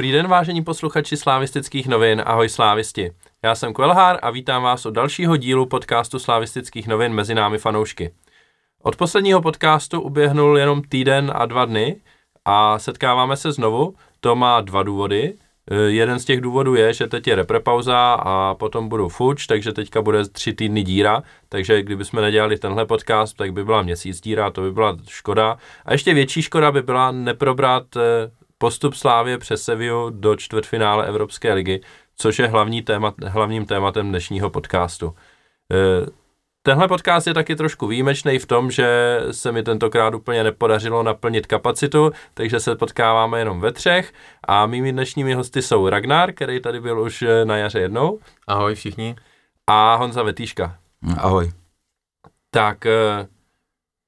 Dobrý den, vážení posluchači slávistických novin, ahoj slávisti. Já jsem Kvelhár a vítám vás od dalšího dílu podcastu slávistických novin mezi námi fanoušky. Od posledního podcastu uběhnul jenom týden a dva dny a setkáváme se znovu. To má dva důvody. E, jeden z těch důvodů je, že teď je reprepauza a potom budu fuč, takže teďka bude tři týdny díra, takže kdybychom nedělali tenhle podcast, tak by byla měsíc díra, to by byla škoda. A ještě větší škoda by byla neprobrat e, postup Slávě přes Seviu do čtvrtfinále Evropské ligy, což je hlavní témat, hlavním tématem dnešního podcastu. E, tenhle podcast je taky trošku výjimečný v tom, že se mi tentokrát úplně nepodařilo naplnit kapacitu, takže se potkáváme jenom ve třech a mými dnešními hosty jsou Ragnar, který tady byl už na jaře jednou. Ahoj všichni. A Honza Vetýška. Ahoj. Tak e,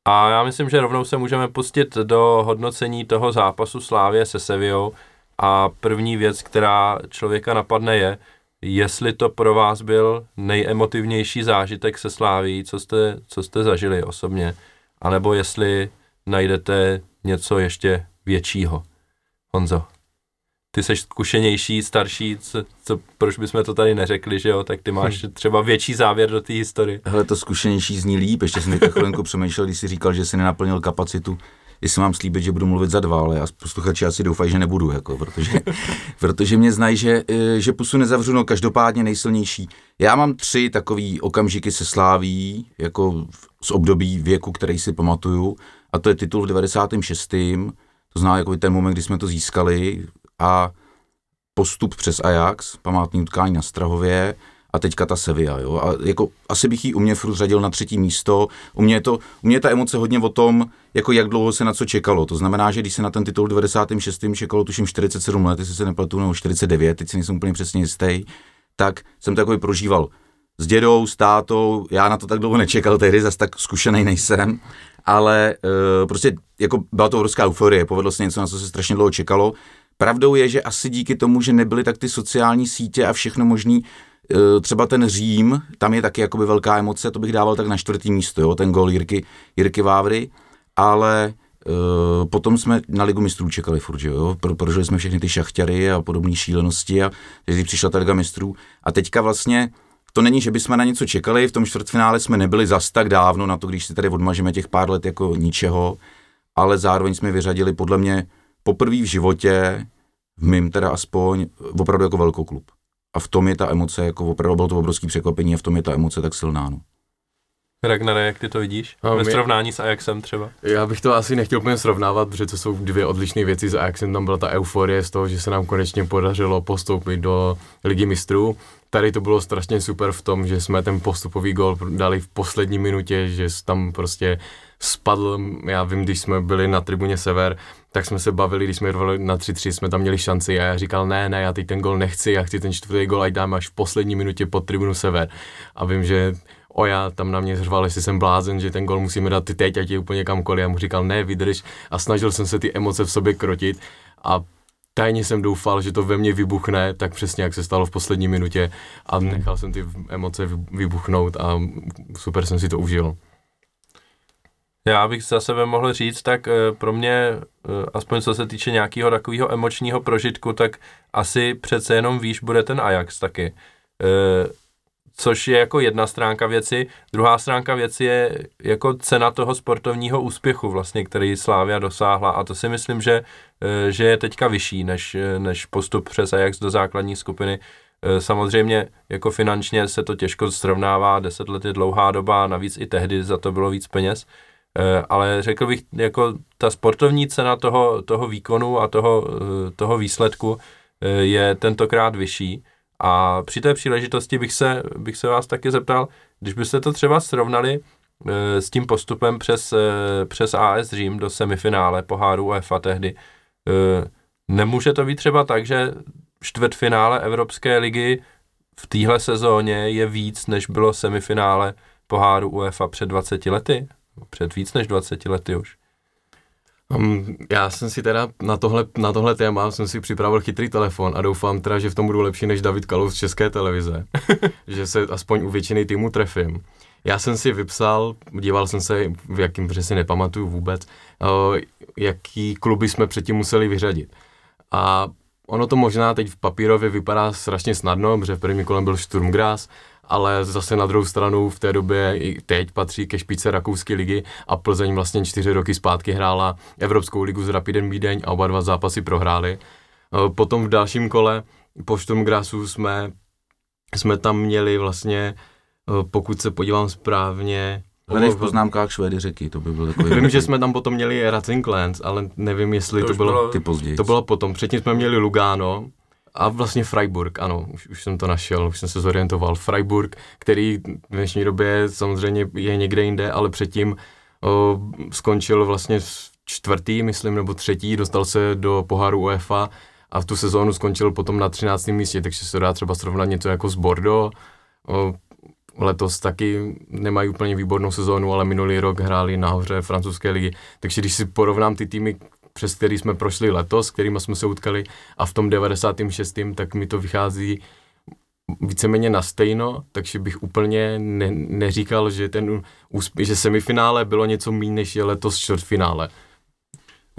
a já myslím, že rovnou se můžeme pustit do hodnocení toho zápasu Slávě se Sevillou a první věc, která člověka napadne je, jestli to pro vás byl nejemotivnější zážitek se Sláví, co jste, co jste zažili osobně, anebo jestli najdete něco ještě většího. Honzo ty seš zkušenější, starší, co, co, proč bychom to tady neřekli, že jo, tak ty máš hm. třeba větší závěr do té historie. Hele, to zkušenější zní líp, ještě jsem teď chvilinku přemýšlel, když jsi říkal, že jsi nenaplnil kapacitu, jestli mám slíbit, že budu mluvit za dva, ale já posluchači asi doufají, že nebudu, jako, protože, protože mě znají, že, eh, že pusu nezavřu, no každopádně nejsilnější. Já mám tři takové okamžiky se sláví, jako z období věku, který si pamatuju, a to je titul v 96. To znamená jako ten moment, kdy jsme to získali, a postup přes Ajax, památný utkání na Strahově a teďka ta Sevilla. Jo? A jako, asi bych ji u mě furt řadil na třetí místo. U mě, je to, u mě je ta emoce hodně o tom, jako jak dlouho se na co čekalo. To znamená, že když se na ten titul 96. čekalo tuším 47 let, jestli se nepletu, nebo 49, teď si nejsem úplně přesně jistý, tak jsem takový prožíval s dědou, s tátou, já na to tak dlouho nečekal, tehdy zase tak zkušený nejsem, ale uh, prostě jako byla to obrovská euforie, povedlo se něco, na co se strašně dlouho čekalo Pravdou je, že asi díky tomu, že nebyly tak ty sociální sítě a všechno možný, e, třeba ten Řím, tam je taky jakoby velká emoce, to bych dával tak na čtvrtý místo, jo, ten gol Jirky, Jirky Vávry, ale e, potom jsme na Ligu mistrů čekali furt, že jo, Pro, prožili jsme všechny ty šachťary a podobné šílenosti a když přišla ta Liga mistrů. A teďka vlastně to není, že bychom na něco čekali, v tom čtvrtfinále jsme nebyli zas tak dávno na to, když si tady odmažeme těch pár let jako ničeho, ale zároveň jsme vyřadili podle mě poprvé v životě, v mým teda aspoň, opravdu jako velkou klub. A v tom je ta emoce, jako opravdu bylo to obrovské překvapení a v tom je ta emoce tak silná. No. Ragnare, jak ty to vidíš? No, Ve srovnání s Ajaxem třeba? Já bych to asi nechtěl úplně srovnávat, protože to jsou dvě odlišné věci. S Ajaxem tam byla ta euforie z toho, že se nám konečně podařilo postoupit do Ligy mistrů. Tady to bylo strašně super v tom, že jsme ten postupový gol dali v poslední minutě, že tam prostě spadl, já vím, když jsme byli na tribuně Sever, tak jsme se bavili, když jsme rovali na 3-3, jsme tam měli šanci a já říkal, ne, ne, já teď ten gol nechci, já chci ten čtvrtý gol, ať dáme až v poslední minutě pod tribunu Sever. A vím, že Oja tam na mě řval, jestli jsem blázen, že ten gol musíme dát ty teď, ať je úplně kamkoliv. Já mu říkal, ne, vydrž. A snažil jsem se ty emoce v sobě krotit a tajně jsem doufal, že to ve mně vybuchne, tak přesně jak se stalo v poslední minutě a nechal jsem ty emoce vybuchnout a super jsem si to užil. Já bych za sebe mohl říct, tak eh, pro mě, eh, aspoň co se týče nějakého takového emočního prožitku, tak asi přece jenom výš bude ten Ajax taky. Eh, což je jako jedna stránka věci. Druhá stránka věci je jako cena toho sportovního úspěchu, vlastně, který Slávia dosáhla. A to si myslím, že, že je teďka vyšší než, než postup přes Ajax do základní skupiny. Samozřejmě jako finančně se to těžko srovnává, deset let je dlouhá doba, navíc i tehdy za to bylo víc peněz. Eh, ale řekl bych, jako ta sportovní cena toho, toho výkonu a toho, eh, toho výsledku eh, je tentokrát vyšší. A při té příležitosti bych se, bych se vás taky zeptal, když byste to třeba srovnali s tím postupem přes, přes AS Řím do semifinále poháru UEFA tehdy, nemůže to být třeba tak, že čtvrtfinále Evropské ligy v téhle sezóně je víc, než bylo semifinále poháru UEFA před 20 lety? Před víc než 20 lety už. Um, já jsem si teda na tohle, na tohle téma jsem si připravil chytrý telefon a doufám teda, že v tom budu lepší než David Kalous z České televize, že se aspoň u většiny týmu trefím. Já jsem si vypsal, díval jsem se, v jakým, protože si nepamatuju vůbec, uh, jaký kluby jsme předtím museli vyřadit. A ono to možná teď v papírově vypadá strašně snadno, protože v prvním kolem byl Sturmgras, ale zase na druhou stranu v té době i teď patří ke špičce rakouské ligy a Plzeň vlastně čtyři roky zpátky hrála Evropskou ligu s Rapidem Vídeň a oba dva zápasy prohráli. Eh, potom v dalším kole po Sturmgrasu jsme, jsme tam měli vlastně, eh, pokud se podívám správně, Hledej v poznámkách Švédy řeky, to by bylo takový... Vím, že jsme tam potom měli Racing Lens, ale nevím, jestli to, To bylo... bylo- Ty později. To bylo potom. Předtím jsme měli Lugano a vlastně Freiburg, ano, už, už jsem to našel, už jsem se zorientoval. Freiburg, který v dnešní době samozřejmě je někde jinde, ale předtím o, skončil vlastně čtvrtý, myslím, nebo třetí, dostal se do poháru UEFA a v tu sezónu skončil potom na 13. místě, takže se dá třeba srovnat něco jako s Bordeaux. O, letos taky nemají úplně výbornou sezónu, ale minulý rok hráli nahoře francouzské ligy. Takže když si porovnám ty týmy, přes který jsme prošli letos, s kterými jsme se utkali a v tom 96. tak mi to vychází víceméně na stejno, takže bych úplně ne, neříkal, že ten úspěch, že semifinále bylo něco méně, než je letos čtvrtfinále.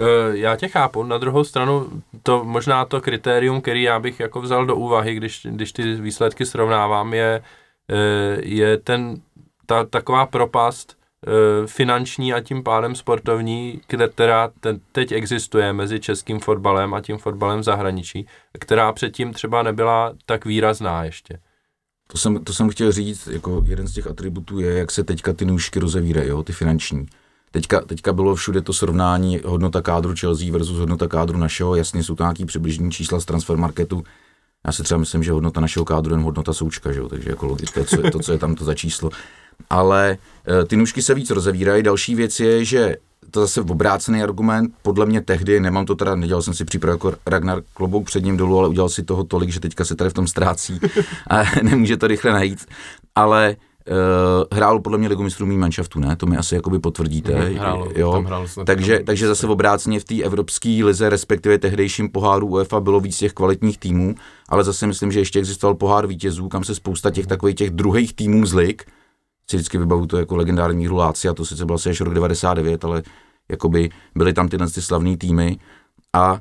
Eh, Já tě chápu, na druhou stranu to možná to kritérium, který já bych jako vzal do úvahy, když, když ty výsledky srovnávám, je, je ten, ta taková propast eh, finanční a tím pádem sportovní, která te, teď existuje mezi českým fotbalem a tím fotbalem v zahraničí, která předtím třeba nebyla tak výrazná ještě. To jsem, to jsem chtěl říct, jako jeden z těch atributů je, jak se teďka ty nůžky rozevírají, jo, ty finanční. Teďka, teďka bylo všude to srovnání hodnota kádru Chelsea versus hodnota kádru našeho, jasně jsou to nějaký přibližní čísla z transfer marketu. Já si třeba myslím, že hodnota našeho kádru je hodnota součka, že jo? takže jako logické, co je to, co je tam to za číslo. Ale e, ty nůžky se víc rozevírají. Další věc je, že to zase obrácený argument, podle mě tehdy, nemám to teda, nedělal jsem si přípravu jako Ragnar klobouk před ním dolů, ale udělal si toho tolik, že teďka se tady v tom ztrácí a nemůže to rychle najít. Ale uh, hrál podle mě Ligu mistrů mý manšaftu, ne? To mi asi jakoby potvrdíte. Mhm, hrál, jo. tam hrál snad takže, jenom- takže zase obráceně v té evropské lize, respektive tehdejším poháru UEFA bylo víc těch kvalitních týmů, ale zase myslím, že ještě existoval pohár vítězů, kam se spousta těch takových těch druhých týmů z lig, si vždycky vybavu to jako legendární hru Lácia, to sice byl asi až rok 99, ale jakoby byly tam tyhle ty slavné týmy a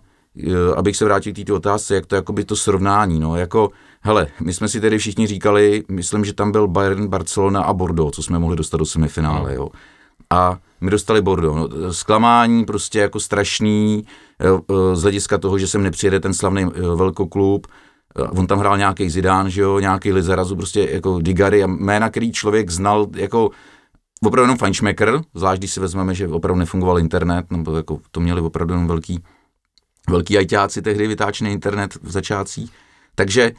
abych se vrátil k této otázce, jak to jakoby to srovnání, no, jako, hele, my jsme si tedy všichni říkali, myslím, že tam byl Bayern, Barcelona a Bordeaux, co jsme mohli dostat do semifinále, jo. A my dostali Bordeaux, no, zklamání prostě jako strašný, e, e, z hlediska toho, že sem nepřijede ten slavný velkoklub, on tam hrál nějaký Zidane, že jo, nějaký Lizarazu, prostě jako Digary a jména, který člověk znal jako opravdu jenom Feinschmecker, zvlášť když si vezmeme, že opravdu nefungoval internet, nebo jako to měli opravdu jenom velký, velký ajťáci tehdy vytáčený internet v začátcích. Takže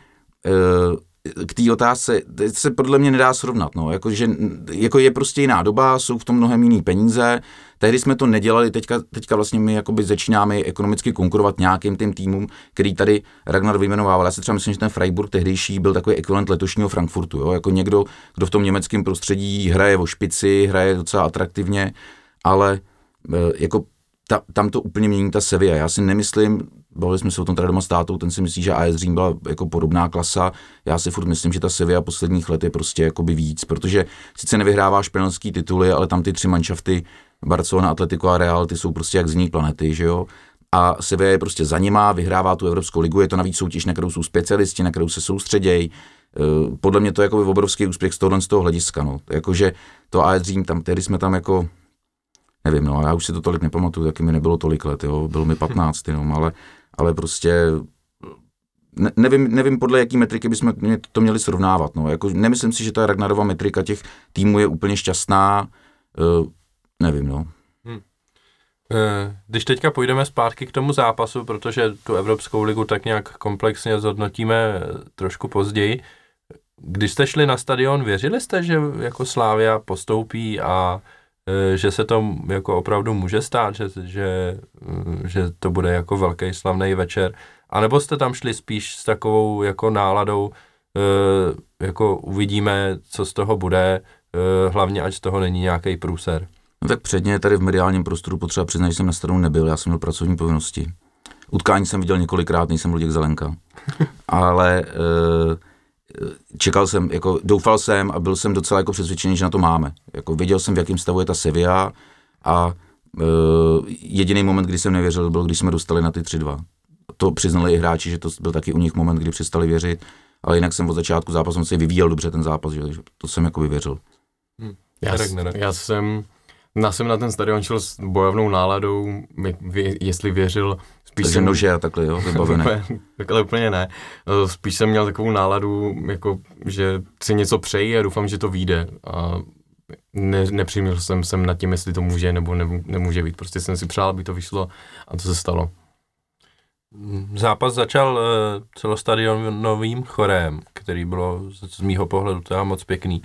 eh, k té otázce se podle mě nedá srovnat, no, jako, že, jako je prostě jiná doba, jsou v tom mnohem jiný peníze, tehdy jsme to nedělali, teďka, teďka vlastně my jakoby začínáme ekonomicky konkurovat nějakým tím týmům, který tady Ragnar vyjmenovával. Já si třeba myslím, že ten Freiburg tehdejší byl takový ekvivalent letošního Frankfurtu, jo? jako někdo, kdo v tom německém prostředí hraje o špici, hraje docela atraktivně, ale eh, jako ta, tam to úplně mění ta Sevilla. Já si nemyslím, bavili jsme se o tom teda doma s tátou, ten si myslí, že AS Řím byla jako podobná klasa. Já si furt myslím, že ta Sevilla posledních let je prostě jakoby víc, protože sice nevyhrává španělský tituly, ale tam ty tři manšafty, Barcelona, Atletico a Real, ty jsou prostě jak z jiný planety, že jo. A Sevilla je prostě za nima, vyhrává tu Evropskou ligu, je to navíc soutěž, na kterou jsou specialisti, na kterou se soustředějí. Eh, Podle mě to je jako obrovský úspěch z tohohle z toho hlediska. No. Jakože to AS Řím, tam, tehdy jsme tam jako nevím, no, já už si to tolik nepamatuju, taky mi nebylo tolik let, jo, bylo mi 15, jenom, ale, ale prostě ne, nevím, nevím, podle jaký metriky bychom to měli srovnávat, no, jako nemyslím si, že ta Ragnarova metrika těch týmů je úplně šťastná, uh, nevím, no. Eh, Když teďka půjdeme zpátky k tomu zápasu, protože tu Evropskou ligu tak nějak komplexně zhodnotíme eh, trošku později, když jste šli na stadion, věřili jste, že jako Slávia postoupí a že se to jako opravdu může stát, že, že, eh, že to bude jako velký slavný večer, a nebo jste tam šli spíš s takovou jako náladou, eh, jako uvidíme, co z toho bude, eh, hlavně ať z toho není nějaký průser. No tak předně tady v mediálním prostoru potřeba přiznat, že jsem na stadionu nebyl, já jsem měl pracovní povinnosti. Utkání jsem viděl několikrát, nejsem Luděk Zelenka. Ale eh, čekal jsem, jako doufal jsem a byl jsem docela jako přesvědčený, že na to máme. Jako věděl jsem, v jakém stavu je ta Sevilla a uh, jediný moment, kdy jsem nevěřil, byl, když jsme dostali na ty 3-2. To přiznali i hráči, že to byl taky u nich moment, kdy přestali věřit, ale jinak jsem od začátku zápasu si vyvíjel dobře ten zápas, že, takže to jsem jako vyvěřil. Já, s- nerek. já jsem, já jsem na ten stadion šel s bojovnou náladou, jestli věřil, spíš Takže jsem, nože a takhle, jo, vybavené. Úplně- Takhle úplně ne. Eh, Spíš jsem měl takovou náladu, jako, že si něco přeji a doufám, že to vyjde. A ne, nepřiměl jsem sem nad tím, jestli to může nebo ne, nemůže být. Prostě jsem si přál, aby to vyšlo a to se stalo. Zápas začal uh, celostadionovým chorem, který bylo z, z mýho pohledu teda moc pěkný.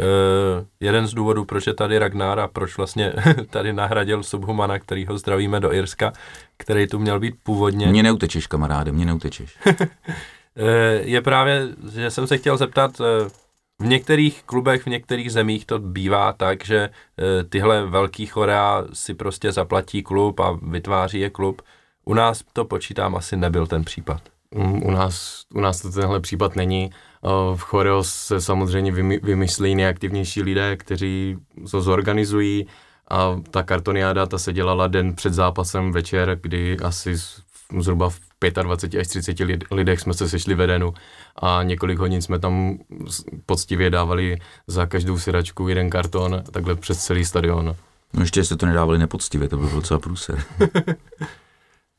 Uh, jeden z důvodů, proč je tady Ragnar a proč vlastně tady nahradil Subhumana, který ho zdravíme do Irska, který tu měl být původně. Mně neutečeš, kamaráde, mně neutečeš. Eh, je právě, že jsem se chtěl zeptat, eh, v některých klubech, v některých zemích to bývá tak, že eh, tyhle velký chorea si prostě zaplatí klub a vytváří je klub. U nás to počítám, asi nebyl ten případ. Mm, U nás, u nás to tenhle případ není. V choreo se samozřejmě vymy- vymyslí nejaktivnější lidé, kteří to zorganizují a ta kartoniáda ta se dělala den před zápasem večer, kdy asi zhruba v 25 až 30 lid- lidech jsme se sešli v Edenu a několik hodin jsme tam poctivě dávali za každou syračku jeden karton, takhle přes celý stadion. No ještě jste to nedávali nepoctivě, to by byl docela průser.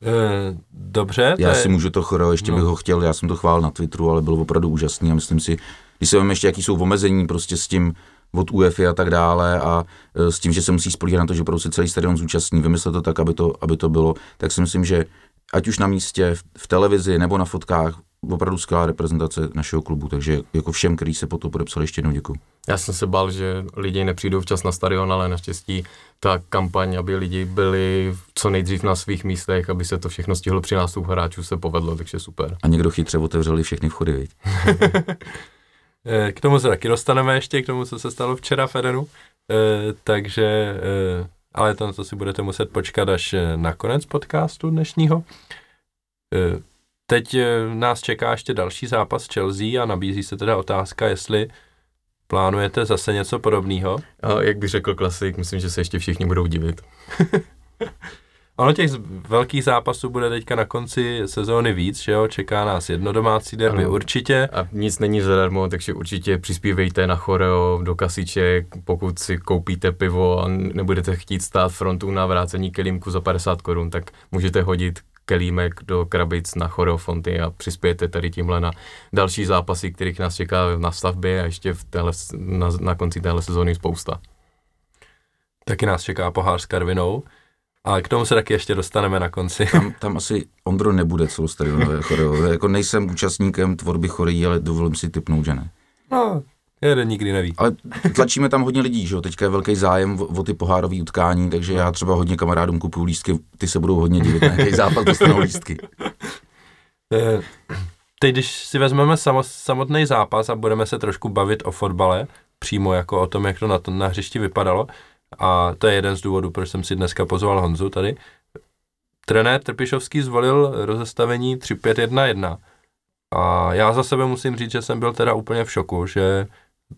Eh, Dobře, Já to je- si můžu to choreo, ještě no. bych ho chtěl, já jsem to chválil na Twitteru, ale byl opravdu úžasný a myslím si, když se ještě, jaký jsou omezení prostě s tím od UEFA a tak dále a e, s tím, že se musí spolíhat na to, že opravdu se celý stadion zúčastní, vymyslet to tak, aby to, aby to bylo, tak si myslím, že ať už na místě, v, v televizi nebo na fotkách, opravdu skvělá reprezentace našeho klubu, takže jako všem, kteří se po to podepsali, ještě jednou děkuji. Já jsem se bál, že lidi nepřijdou včas na stadion, ale naštěstí ta kampaň, aby lidi byli co nejdřív na svých místech, aby se to všechno stihlo při nástupu hráčů, se povedlo, takže super. A někdo chytře otevřeli všechny vchody, viď? Eh, K tomu se taky dostaneme ještě, k tomu, co se stalo včera v Edenu. Eh, takže, eh, ale to, to si budete muset počkat až na konec podcastu dnešního. Eh, Teď nás čeká ještě další zápas Chelsea a nabízí se teda otázka, jestli plánujete zase něco podobného. A jak by řekl klasik, myslím, že se ještě všichni budou divit. Ono těch velkých zápasů bude teďka na konci sezóny víc, že jo? Čeká nás jedno domácí derby Ano. určitě. A nic není zadarmo, takže určitě přispívejte na choreo, do kasiček, pokud si koupíte pivo a nebudete chtít stát frontu na vrácení kelímku za 50 korun, tak můžete hodit kelímek do krabic na choreofonty a přispějete tady tímhle na další zápasy, kterých nás čeká na stavbě a ještě v téhle, na, na konci téhle sezóny spousta. Taky nás čeká pohár s Karvinou. A k tomu se taky ještě dostaneme na konci. Tam, tam asi Ondro nebude celostadionové choreo. Jako nejsem účastníkem tvorby choreí, ale dovolím si typnout, že ne. No, jeden nikdy neví. Ale tlačíme tam hodně lidí, že jo? Teďka je velký zájem o, o ty pohárové utkání, takže já třeba hodně kamarádům kupuju lístky, ty se budou hodně divit, na jaký zápas dostanou lístky. Eh, Teď, když si vezmeme samo, samotný zápas a budeme se trošku bavit o fotbale, přímo jako o tom, jak to na, to na hřišti vypadalo, a to je jeden z důvodů, proč jsem si dneska pozval Honzu tady. Trenér Trpišovský zvolil rozestavení 3-5-1-1. A já za sebe musím říct, že jsem byl teda úplně v šoku, že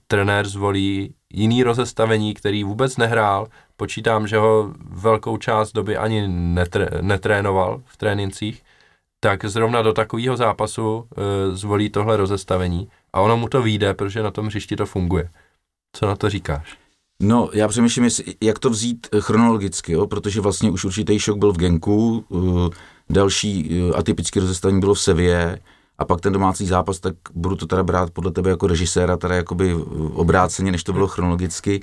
trenér zvolí jiný rozestavení, který vůbec nehrál. Počítám, že ho velkou část doby ani netré, netrénoval v trénincích tak zrovna do takového zápasu uh, zvolí tohle rozestavení a ono mu to vyjde, protože na tom hřišti to funguje. Co na to říkáš? No, já přemýšlím, jak to vzít eh, chronologicky, jo? protože vlastně už určitý šok byl v Genku, uh, další uh, atypické rozestavení bylo v Sevě, a pak ten domácí zápas, tak budu to teda brát podle tebe jako režiséra, teda jakoby obráceně, než to bylo chronologicky.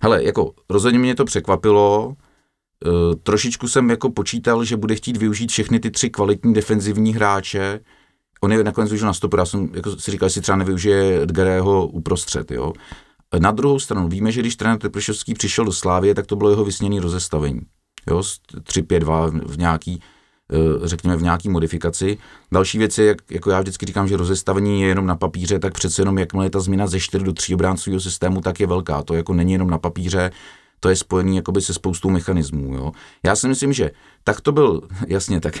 Hele, jako rozhodně mě to překvapilo, uh, trošičku jsem jako počítal, že bude chtít využít všechny ty tři kvalitní defenzivní hráče, on je nakonec využil na stoper, já jsem jako si říkal, jestli třeba nevyužije Edgarého uprostřed, jo. Na druhou stranu víme, že když trenér Teplišovský přišel do Slávie, tak to bylo jeho vysněné rozestavení. Jo, z 3-5-2 v nějaký, řekněme, v nějaký modifikaci. Další věc je, jak, jako já vždycky říkám, že rozestavení je jenom na papíře, tak přece jenom, jakmile je ta změna ze 4 do 3 obráncového systému, tak je velká. To jako není jenom na papíře, to je spojený jakoby se spoustou mechanismů. Jo. Já si myslím, že tak to byl, jasně, tak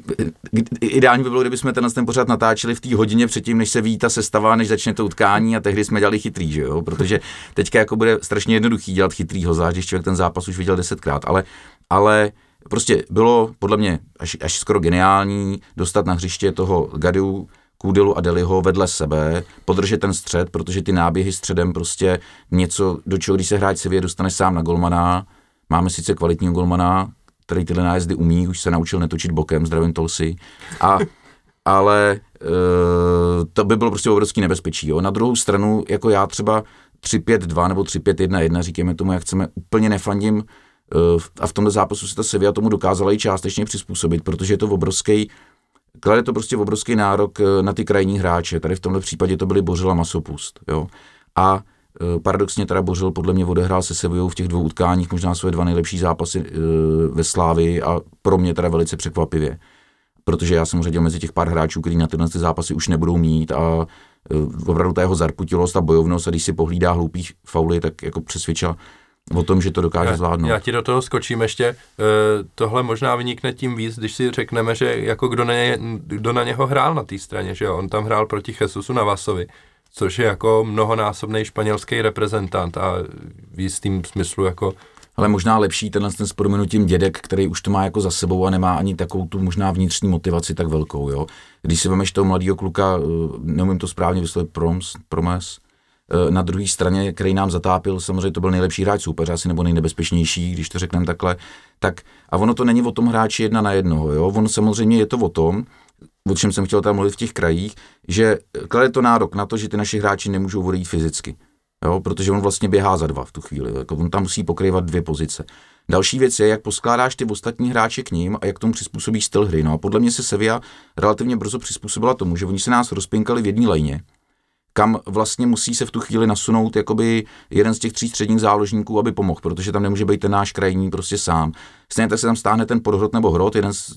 ideální by bylo, kdybychom tenhle ten pořád natáčeli v té hodině předtím, než se ví ta sestava, než začne to utkání a tehdy jsme dělali chytrý, že jo, protože teďka jako bude strašně jednoduchý dělat chytrýho, zvlášť když člověk ten zápas už viděl desetkrát, ale, ale prostě bylo podle mě až, až skoro geniální dostat na hřiště toho Gadiu, Kůdelu a Deliho vedle sebe, podržet ten střed, protože ty náběhy středem prostě něco, do čeho když se hráč Sevě dostane sám na golmana, máme sice kvalitního golmana, který tyhle nájezdy umí, už se naučil netočit bokem, zdravím Tolsi, a, ale e, to by bylo prostě obrovský nebezpečí. Jo. Na druhou stranu, jako já třeba 3-5-2 nebo 3-5-1-1, říkáme tomu, jak chceme, úplně nefandím a v tomto zápasu se ta Sevilla tomu dokázala i částečně přizpůsobit, protože je to obrovský klade to prostě obrovský nárok e, na ty krajní hráče. Tady v tomto případě to byly Bořil a Masopust. Jo. A e, paradoxně teda Bořil podle mě odehrál se Sevillou v těch dvou utkáních možná svoje dva nejlepší zápasy ve Slávii a pro mě teda velice překvapivě. Protože já jsem řadil mezi těch pár hráčů, kteří na tyhle ty zápasy už nebudou mít a opravdu ta jeho zarputilost a bojovnost a když si pohlídá hloupých fauly, tak jako přesvědčila o tom, že to dokáže já, zvládnout. Já ti do toho skočím ještě. E, tohle možná vynikne tím víc, když si řekneme, že jako kdo na, ně, kdo na něho hrál na té straně, že jo? On tam hrál proti Jesusu Navasovi, což je jako mnohonásobný španělský reprezentant a v jistým smyslu jako ale možná lepší tenhle ten s proměnutím dědek, který už to má jako za sebou a nemá ani takovou tu možná vnitřní motivaci tak velkou, jo. Když si vemeš toho mladého kluka, neumím to správně vyslovit, proms, promes, Eh, na druhé straně, který nám zatápil, samozřejmě to byl nejlepší hráč soupeře, asi nebo nejnebezpečnější, když to řekneme takhle. Tak, a ono to není o tom hráči jedna na jednoho, jo? ono samozřejmě je to o tom, o čem jsem chtěl tam mluvit v těch krajích, že klade to nárok na to, že ty naši hráči nemůžou odejít fyzicky. Jo, protože on vlastně běhá za dva v tu chvíli. Jako on tam musí pokrývat dvě pozice. Další věc je, jak poskládáš ty ostatní hráče k ním a jak tomu přizpůsobíš styl hry. No a podle mě se Sevilla relativně brzo přizpůsobila tomu, že oni se nás rozpinkali v jedné lejně kam vlastně musí se v tu chvíli nasunout jakoby jeden z těch tří středních záložníků, aby pomohl, protože tam nemůže být ten náš krajní prostě sám. Stejně tak se tam stáhne ten podhrot nebo hrot, jeden z,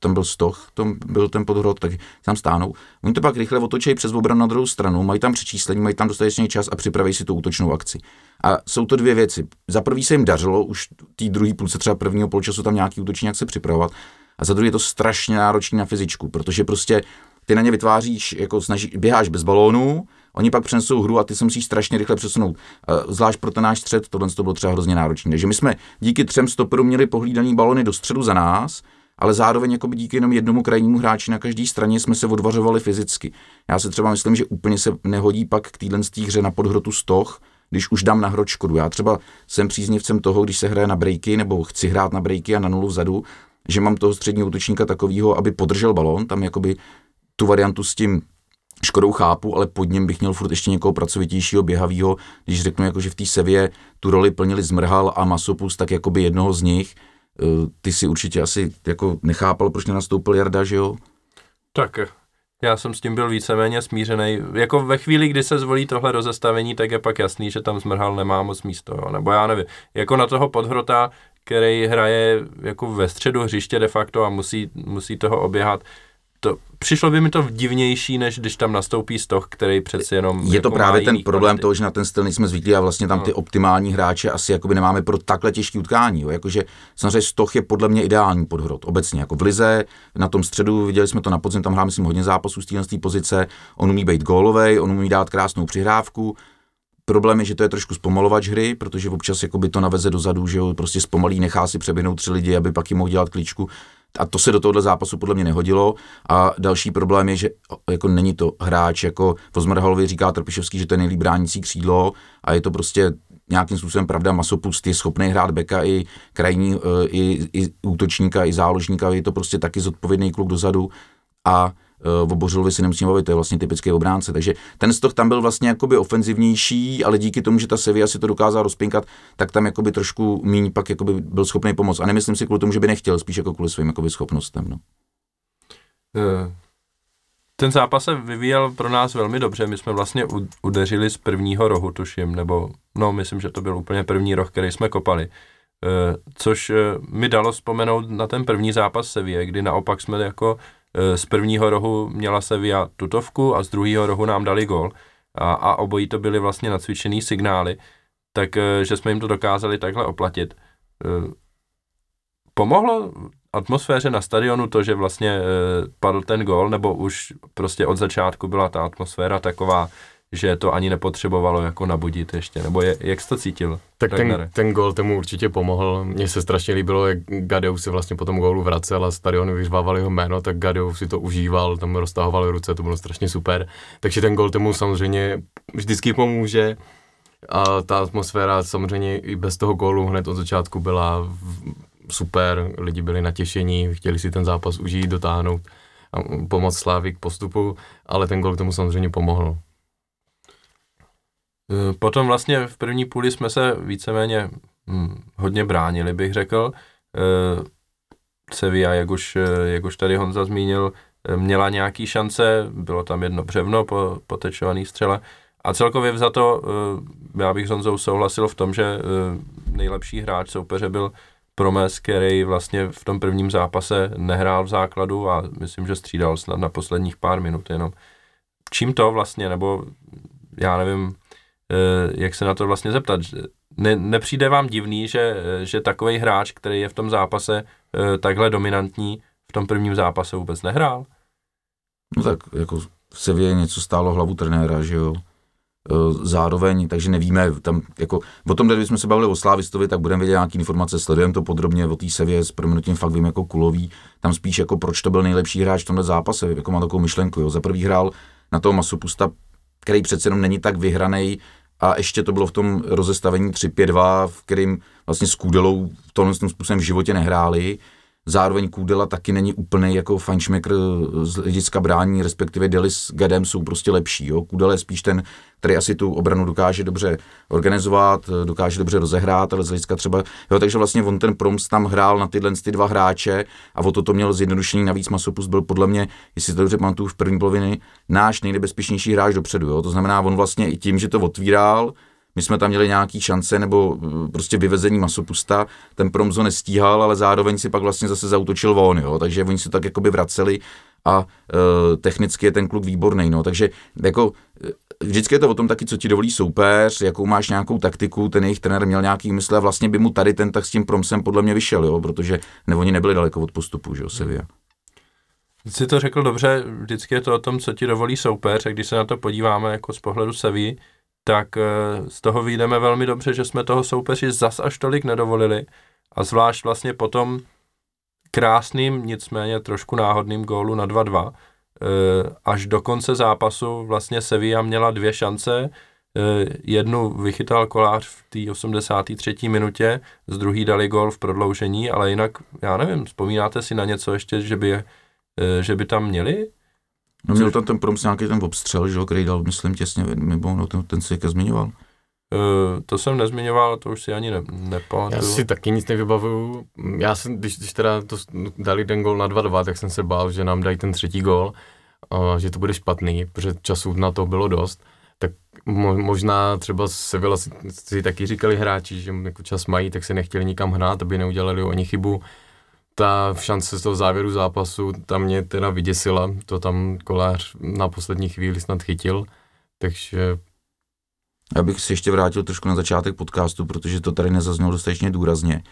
tam byl stoch, tam byl ten podhrot, tak tam stáhnou. Oni to pak rychle otočí přes obranu na druhou stranu, mají tam přečíslení, mají tam dostatečný čas a připraví si tu útočnou akci. A jsou to dvě věci. Za prvý se jim dařilo už té druhé půlce třeba prvního polčasu tam nějaký útočník se připravovat. A za druhé je to strašně náročné na fyzičku, protože prostě ty na ně vytváříš, jako snaží, běháš bez balónu, oni pak přenesou hru a ty se musíš strašně rychle přesunout. Zvlášť pro ten náš střed, tohle to bylo třeba hrozně náročné. Takže my jsme díky třem stoperům měli pohlídaný balony do středu za nás, ale zároveň jako díky jenom jednomu krajnímu hráči na každé straně jsme se odvařovali fyzicky. Já se třeba myslím, že úplně se nehodí pak k téhle hře na podhrotu stoch, když už dám na hrot škodu. Já třeba jsem příznivcem toho, když se hraje na breaky nebo chci hrát na breaky a na nulu vzadu, že mám toho středního útočníka takového, aby podržel balón, tam jakoby tu variantu s tím Škodou chápu, ale pod ním bych měl furt ještě někoho pracovitějšího, běhavého. Když řeknu, jako, že v té sevě tu roli plnili Zmrhal a Masopus, tak jakoby jednoho z nich. Eh, ty si určitě asi jako nechápal, proč nenastoupil Jarda, že jo? Tak já jsem s tím byl víceméně smířený. Jako ve chvíli, kdy se zvolí tohle rozestavení, tak je pak jasný, že tam Zmrhal nemá moc místo, jo? nebo já nevím. Jako na toho podhrota, který hraje jako ve středu hřiště de facto a musí, musí toho oběhat, to, přišlo by mi to divnější, než když tam nastoupí stoch, který přeci jenom. Je to jako právě ten problém kvality. toho, že na ten styl nejsme zvyklí a vlastně tam no. ty optimální hráče asi jakoby nemáme pro takhle těžké utkání. Jo. Jakože samozřejmě stoch je podle mě ideální podhrot obecně. Jako v Lize, na tom středu, viděli jsme to na podzim, tam hrál myslím hodně zápasů z té pozice. On umí být gólovej, on umí dát krásnou přihrávku. Problém je, že to je trošku zpomalovač hry, protože občas jakoby to naveze dozadu, že ho prostě zpomalí, nechá si přeběhnout tři lidi, aby pak jim mohl dělat klíčku a to se do tohohle zápasu podle mě nehodilo. A další problém je, že jako není to hráč, jako Vozmrhalovi říká Trpišovský, že to je nejlíp bránící křídlo. A je to prostě nějakým způsobem pravda, Masopust je schopný hrát beka i krajní, e, i, i útočníka, i záložníka, je to prostě taky zodpovědný kluk dozadu. A o Bořilovi si nemusíme bavit, to je vlastně typický obránce. Takže ten stoch tam byl vlastně jakoby ofenzivnější, ale díky tomu, že ta Sevilla si to dokázala rozpinkat, tak tam jakoby trošku míň pak jakoby byl schopný pomoct. A nemyslím si kvůli tomu, že by nechtěl, spíš jako kvůli svým jakoby schopnostem. No. Eh, ten zápas se vyvíjel pro nás velmi dobře. My jsme vlastně udeřili z prvního rohu, tuším, nebo no, myslím, že to byl úplně první roh, který jsme kopali. Eh, což eh, mi dalo vzpomenout na ten první zápas Sevilla, kdy naopak jsme jako z prvního rohu měla Sevilla tutovku a z druhého rohu nám dali gol a, a obojí to byly vlastně nacvičený signály, tak eh, jsme jim to dokázali takhle oplatit. Eh, pomohlo atmosféře na stadionu to, že vlastně eh, padl ten gol, nebo už prostě od začátku byla ta atmosféra taková, že to ani nepotřebovalo jako nabudit ještě, nebo je, jak jsi to cítil? Tak Ragnare? ten, ten gol tomu určitě pomohl. Mně se strašně líbilo, jak Gadeu si vlastně po tom gólu vracel a stadion vyřvával jeho jméno, tak Gadeu si to užíval, tam roztahoval ruce, to bylo strašně super. Takže ten gol tomu samozřejmě vždycky pomůže. A ta atmosféra samozřejmě i bez toho gólu hned od začátku byla super, lidi byli natěšení, chtěli si ten zápas užít, dotáhnout a pomoct Slávy k postupu, ale ten gol tomu samozřejmě pomohl. Potom vlastně v první půli jsme se víceméně hm, hodně bránili, bych řekl. Eh, Sevilla, jak už, eh, jak už tady Honza zmínil, eh, měla nějaký šance, bylo tam jedno břevno po, po tečovaný střele. A celkově vzato, já bych s Honzou souhlasil v tom, že nejlepší hráč soupeře byl Promes, který vlastně v tom prvním zápase nehrál v základu a myslím, že střídal snad na posledních pár minut jenom. Čím to vlastně, nebo já nevím, jak se na to vlastně zeptat. Ne, nepřijde vám divný, že, eh, že takový hráč, který je v tom zápase eh, takhle dominantní, v tom prvním zápase vůbec nehrál? No tak jako v Sevě něco stálo hlavu trenéra, že jo. Zároveň, takže nevíme, tam jako, o tom, když jsme se bavili o Slávistovi, tak budeme vědět nějaké informace, sledujeme to podrobně o té Sevě, s proměnutím fakt vím jako kulový, tam spíš jako proč to byl nejlepší hráč v tomhle zápase, jako mám takovou myšlenku, jo. Za prvý hrál na toho Masopusta, který přece jenom není tak vyhraný, a ještě to bylo v tom rozestavení 3-5-2, v kterým vlastně s Kůdelou v tomhle tom způsobem v životě nehráli. Zároveň Kůdela taky není úplný jako fajnšmekr z hlediska brání, respektive Deli s Gadem jsou prostě lepší. Jo? Kůdel je spíš ten, který asi tu obranu dokáže dobře organizovat, dokáže dobře rozehrát, ale z hlediska třeba, jo, takže vlastně on ten Proms tam hrál na tyhle ty dva hráče a o to to měl zjednodušený, navíc Masopus byl podle mě, jestli to dobře pamatuju, v první polovině náš nejnebezpečnější hráč dopředu, jo? to znamená, on vlastně i tím, že to otvíral, my jsme tam měli nějaký šance nebo eh, prostě vyvezení masopusta, ten Promzo nestíhal, ale zároveň si pak vlastně zase zautočil von, jo, takže oni se tak jakoby vraceli a e, technicky je ten kluk výborný, no, takže jako e, vždycky je to o tom taky, co ti dovolí soupeř, jakou máš nějakou taktiku, ten jejich trenér měl nějaký mysl a vlastně by mu tady ten tak s tím Promsem podle mě vyšel, jo, protože ne, oni nebyli daleko od postupu, že jo, Sevilla. Jsi to řekl dobře, vždycky je to o tom, co ti dovolí soupeř a když se na to podíváme jako z pohledu Sevy, tak eh, z toho vyjdeme velmi dobře, že jsme toho soupeři zas až tolik nedovolili a zvlášť vlastně potom krásným, nicméně trošku náhodným gólu na 2-2. eh, Až do konce zápasu vlastně Sevilla měla dvě šance, eh, jednu vychytal kolář v té 83. minutě, z druhý dali gól v prodloužení, ale jinak, já nevím, vzpomínáte si na něco ještě, že by, že by tam měli? No měl tam ten Proms nějaký ten obstřel, že jo, který dal, myslím, těsně, mimo, no, ten, ten se jak zmiňoval. Eh, To jsem nezmiňoval, to už si ani ne, Já nepamatuju. si taky nic nevybavuju. Já jsem, když, když teda to dali ten gol na 2-2, tak jsem se bál, že nám dají ten třetí gol, a že to bude špatný, protože času na to bylo dost. Tak mo, možná třeba Sevilla si, si taky říkali hráči, že jako čas mají, tak se nechtěli nikam hnát, aby neudělali oni chybu. Ta šance z toho závěru zápasu, ta mě teda vyděsila, to tam kolář na poslední chvíli snad chytil, takže Já bych se ještě vrátil trošku na začátek podcastu, protože to tady nezaznělo dostatečně důrazně.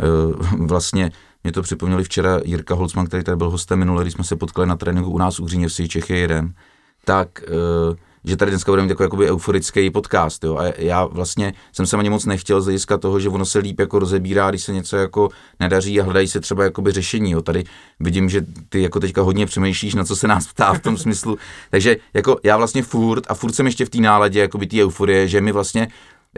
Eh, Vlastně mě to připomněli včera Jirka Holcman, který tady byl hostem minule, když jsme se potkali na tréninku u nás u Hříněvsi Čechy jeden, tak eh, že tady dneska budeme mít jakoby euforický podcast, jo, a já vlastně jsem se ani moc nechtěl z hlediska toho, že ono se líp jako rozebírá, když se něco jako nedaří a hledají se třeba jakoby řešení, jo, tady vidím, že ty jako teďka hodně přemýšlíš, na co se nás ptá v tom smyslu, takže jako já vlastně furt a furt jsem ještě v té náladě, jakoby té euforie, že mi vlastně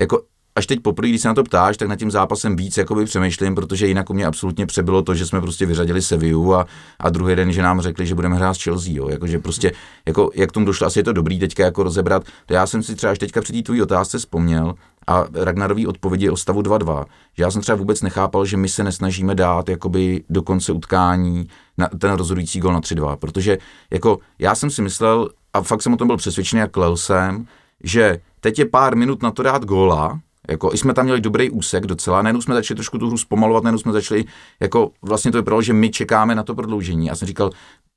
jako až teď poprvé, když se na to ptáš, tak nad tím zápasem víc jakoby přemýšlím, protože jinak u mě absolutně přebylo to, že jsme prostě vyřadili Sevillu a, a druhý den, že nám řekli, že budeme hrát s Chelsea, jo. Jakože prostě, jako, jak tomu došlo, asi je to dobrý teďka jako rozebrat. To já jsem si třeba až teďka při té tvojí otázce vzpomněl a Ragnarový odpovědi o stavu 2-2, že já jsem třeba vůbec nechápal, že my se nesnažíme dát jakoby do konce utkání na ten rozhodující gol na 3-2, protože jako já jsem si myslel, a fakt jsem o tom byl přesvědčený, jak klel jsem, že teď je pár minut na to dát góla, jako i jsme tam měli dobrý úsek docela, najednou jsme začali trošku tu hru zpomalovat, najednou jsme začali, jako vlastně to vypadalo, že my čekáme na to prodloužení. Já jsem říkal,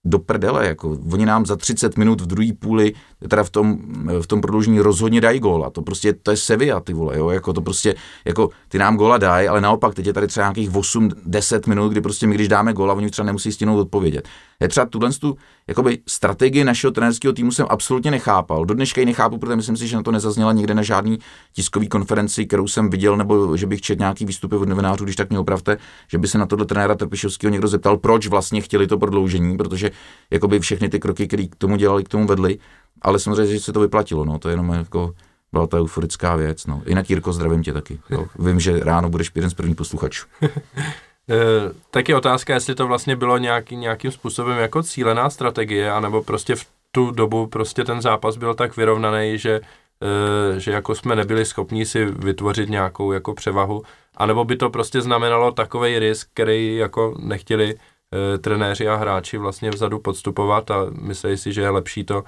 do prdele, jako oni nám za 30 minut v druhé půli, teda v tom, v tom prodloužení rozhodně dají gól a to prostě, to je Sevilla, ty vole, jo, jako to prostě, jako ty nám góla dají, ale naopak teď je tady třeba nějakých 8-10 minut, kdy prostě my když dáme gól a oni třeba nemusí stěnou odpovědět. Je třeba tuhle tu, jakoby strategii našeho trenerského týmu jsem absolutně nechápal. Do dneška ji nechápu, protože myslím si, že na to nezazněla nikde na žádný tiskový konferenci, kterou jsem viděl, nebo že bych četl nějaký výstupy od novinářů, když tak mě opravte, že by se na tohle trenéra Trpišovského někdo zeptal, proč vlastně chtěli to prodloužení, protože jakoby všechny ty kroky, které k tomu dělali, k tomu vedli, ale samozřejmě, že se to vyplatilo, no, to je jenom jako byla ta euforická věc. No. Jinak Jirko, zdravím tě taky. Jo. Vím, že ráno budeš jeden z prvních posluchačů. E, tak je otázka, jestli to vlastně bylo nějaký, nějakým způsobem jako cílená strategie, anebo prostě v tu dobu prostě ten zápas byl tak vyrovnaný, že, e, že jako jsme nebyli schopni si vytvořit nějakou jako převahu, anebo by to prostě znamenalo takový risk, který jako nechtěli trenéři a hráči vlastně vzadu podstupovat a myslí si, že je lepší to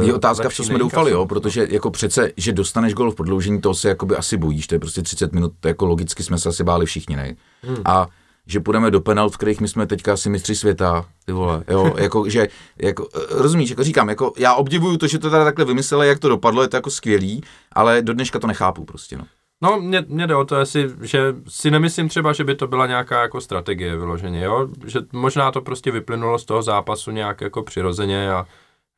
je otázka, v co jsme doufali, jo, protože jako přece, že dostaneš gol v prodloužení, to se jakoby asi bojíš, to je prostě 30 minut, to jako logicky jsme se asi báli všichni, ne? Hmm. A že půjdeme do penalt, v kterých my jsme teďka asi mistři světa, ty vole, jo, jako, že, jako, rozumíš, jako říkám, jako, já obdivuju to, že to teda takhle vymysleli, jak to dopadlo, je to jako skvělý, ale do dneška to nechápu prostě, no. No, mě, mě jde o to, jestli, že si nemyslím třeba, že by to byla nějaká jako strategie vyloženě, jo, že možná to prostě vyplynulo z toho zápasu nějak jako přirozeně a,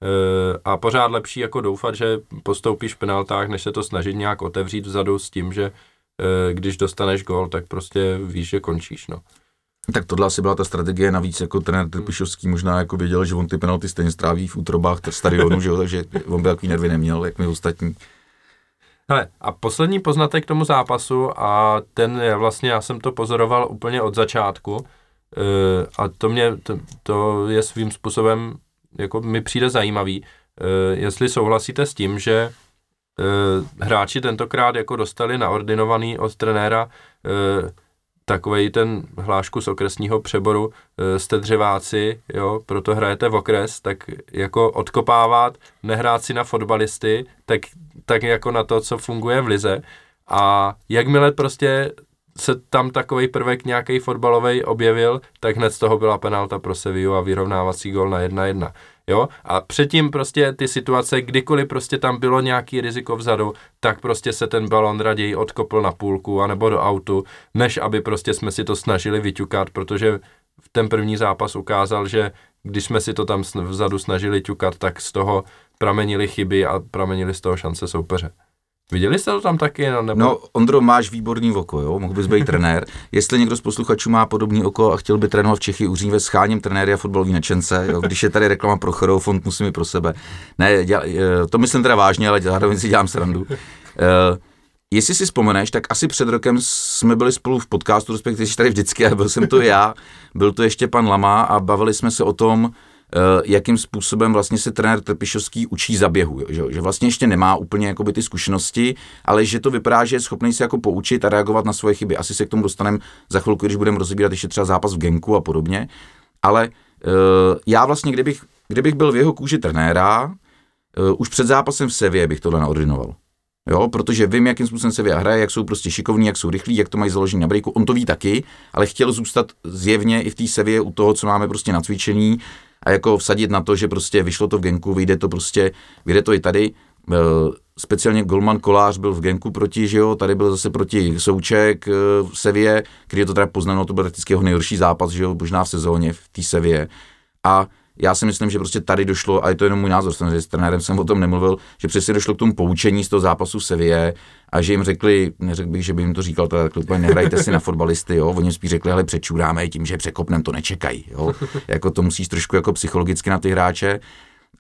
e, a pořád lepší jako doufat, že postoupíš v penaltách, než se to snažit nějak otevřít vzadu s tím, že e, když dostaneš gol, tak prostě víš, že končíš, no. Tak tohle asi byla ta strategie, navíc jako trenér Trpišovský možná jako věděl, že on ty penalty stejně stráví v útrobách v stadionu, že jo, takže on by takový nervy neměl, jak my ostatní. Hele, a poslední poznatek k tomu zápasu a ten je vlastně, já jsem to pozoroval úplně od začátku e, a to mě, to, to je svým způsobem, jako mi přijde zajímavý, e, jestli souhlasíte s tím, že e, hráči tentokrát jako dostali naordinovaný od trenéra e, takový ten hlášku z okresního přeboru, e, jste dřeváci, jo, proto hrajete v okres, tak jako odkopávat, nehrát si na fotbalisty, tak, tak jako na to, co funguje v lize. A jakmile prostě se tam takový prvek nějaký fotbalový objevil, tak hned z toho byla penalta pro Sevillu a vyrovnávací gol na 1-1. Jo? A předtím prostě ty situace, kdykoliv prostě tam bylo nějaký riziko vzadu, tak prostě se ten balon raději odkopl na půlku anebo do autu, než aby prostě jsme si to snažili vyťukat, protože v ten první zápas ukázal, že když jsme si to tam vzadu snažili ťukat, tak z toho pramenili chyby a pramenili z toho šance soupeře. Viděli jste to tam taky? No, nebo... no Ondro, máš výborný oko, jo? mohl bys být trenér. Jestli někdo z posluchačů má podobný oko a chtěl by trénovat v Čechy, uříve scháním trenéry a fotbalový načence, jo? když je tady reklama pro Chorou fond, musím i pro sebe. Ne, děla, eh, to myslím teda vážně, ale zároveň si dělám srandu. Uh, Jestli si vzpomeneš, tak asi před rokem jsme byli spolu v podcastu, respektive tady vždycky, a byl jsem to já, byl to ještě pan Lama a bavili jsme se o tom, jakým způsobem vlastně se trenér Trpišovský učí zaběhu, že, že vlastně ještě nemá úplně jakoby ty zkušenosti, ale že to vypadá, že je schopný se jako poučit a reagovat na svoje chyby. Asi se k tomu dostaneme za chvilku, když budeme rozebírat ještě třeba zápas v Genku a podobně. Ale uh, já vlastně, kdybych, kdybych byl v jeho kůži trenéra, uh, už před zápasem v Sevě bych tohle naordinoval. Jo, protože vím, jakým způsobem se hraje, jak jsou prostě šikovní, jak jsou rychlí, jak to mají založený na brejku. On to ví taky, ale chtěl zůstat zjevně i v té sevě u toho, co máme prostě nacvičený a jako vsadit na to, že prostě vyšlo to v Genku, vyjde to prostě, vyjde to i tady. Eh, speciálně Golman Kolář byl v Genku proti, že jo, tady byl zase proti Souček eh, v Sevě, který to teda poznal, to byl prakticky jeho nejhorší zápas, že jo, možná v sezóně v té Sevě. A já si myslím, že prostě tady došlo, a je to jenom můj názor, samozřejmě s trenérem jsem o tom nemluvil, že přesně došlo k tomu poučení z toho zápasu Sevě a že jim řekli, neřekl bych, že by jim to říkal, tak úplně nehrajte si na fotbalisty, jo, oni spíš řekli, ale přečuráme tím, že překopnem to nečekají, jo, jako to musíš trošku jako psychologicky na ty hráče,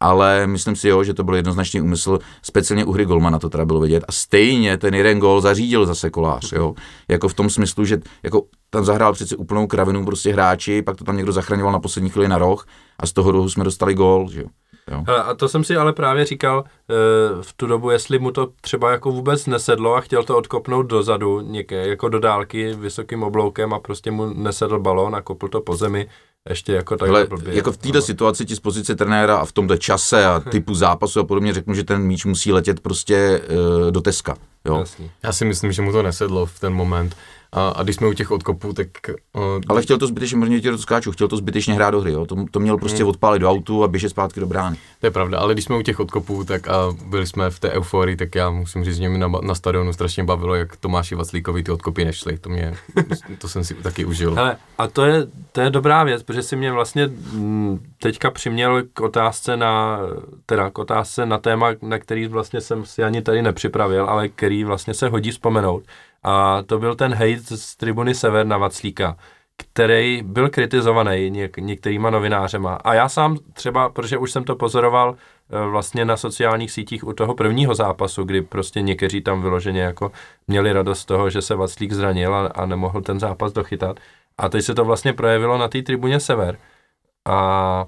ale myslím si, jo, že to byl jednoznačný úmysl, speciálně u hry Golmana to teda bylo vidět. A stejně ten jeden gol zařídil zase kolář, jo. Jako v tom smyslu, že jako tam zahrál přece úplnou kravinu prostě hráči, pak to tam někdo zachraňoval na poslední chvíli na roh a z toho rohu jsme dostali gól, že jo. Jo. A to jsem si ale právě říkal e, v tu dobu, jestli mu to třeba jako vůbec nesedlo a chtěl to odkopnout dozadu, něké, jako do dálky vysokým obloukem a prostě mu nesedl balón a kopl to po zemi ještě jako takhle blbě. Jako v této no. situaci ti z pozice trenéra a v tomto čase a typu zápasu a podobně řeknu, že ten míč musí letět prostě uh, do Teska. Jo. Já si myslím, že mu to nesedlo v ten moment A, a když jsme u těch odkopů, tak... Uh, Ale chtěl to zbytečně, možná tě to skáču, chtěl to zbytečně hrát do hry, jo? To, to měl prostě hmm. odpálit do autu a běžet zpátky do brány. To je pravda, ale když jsme u těch odkopů, tak a byli jsme v té euforii, tak já musím říct, že mě na, na stadionu strašně bavilo, jak Tomáši Vaclíkovi ty odkopy nešly. To mě, to jsem si taky užil. Hele, a to je, to je dobrá věc, protože si mě vlastně mm, teďka přiměl k otázce na, teda k otázce na téma, na který vlastně jsem si ani tady nepřipravil, ale který vlastně se hodí vzpomenout. A to byl ten hate z tribuny Sever na Vaclíka, který byl kritizovaný něk, některýma novinářema. A já sám třeba, protože už jsem to pozoroval e, vlastně na sociálních sítích u toho prvního zápasu, kdy prostě někteří tam vyloženě jako měli radost z toho, že se Vaclík zranil a, a nemohl ten zápas dochytat. A teď se to vlastně projevilo na té tribuně Sever. A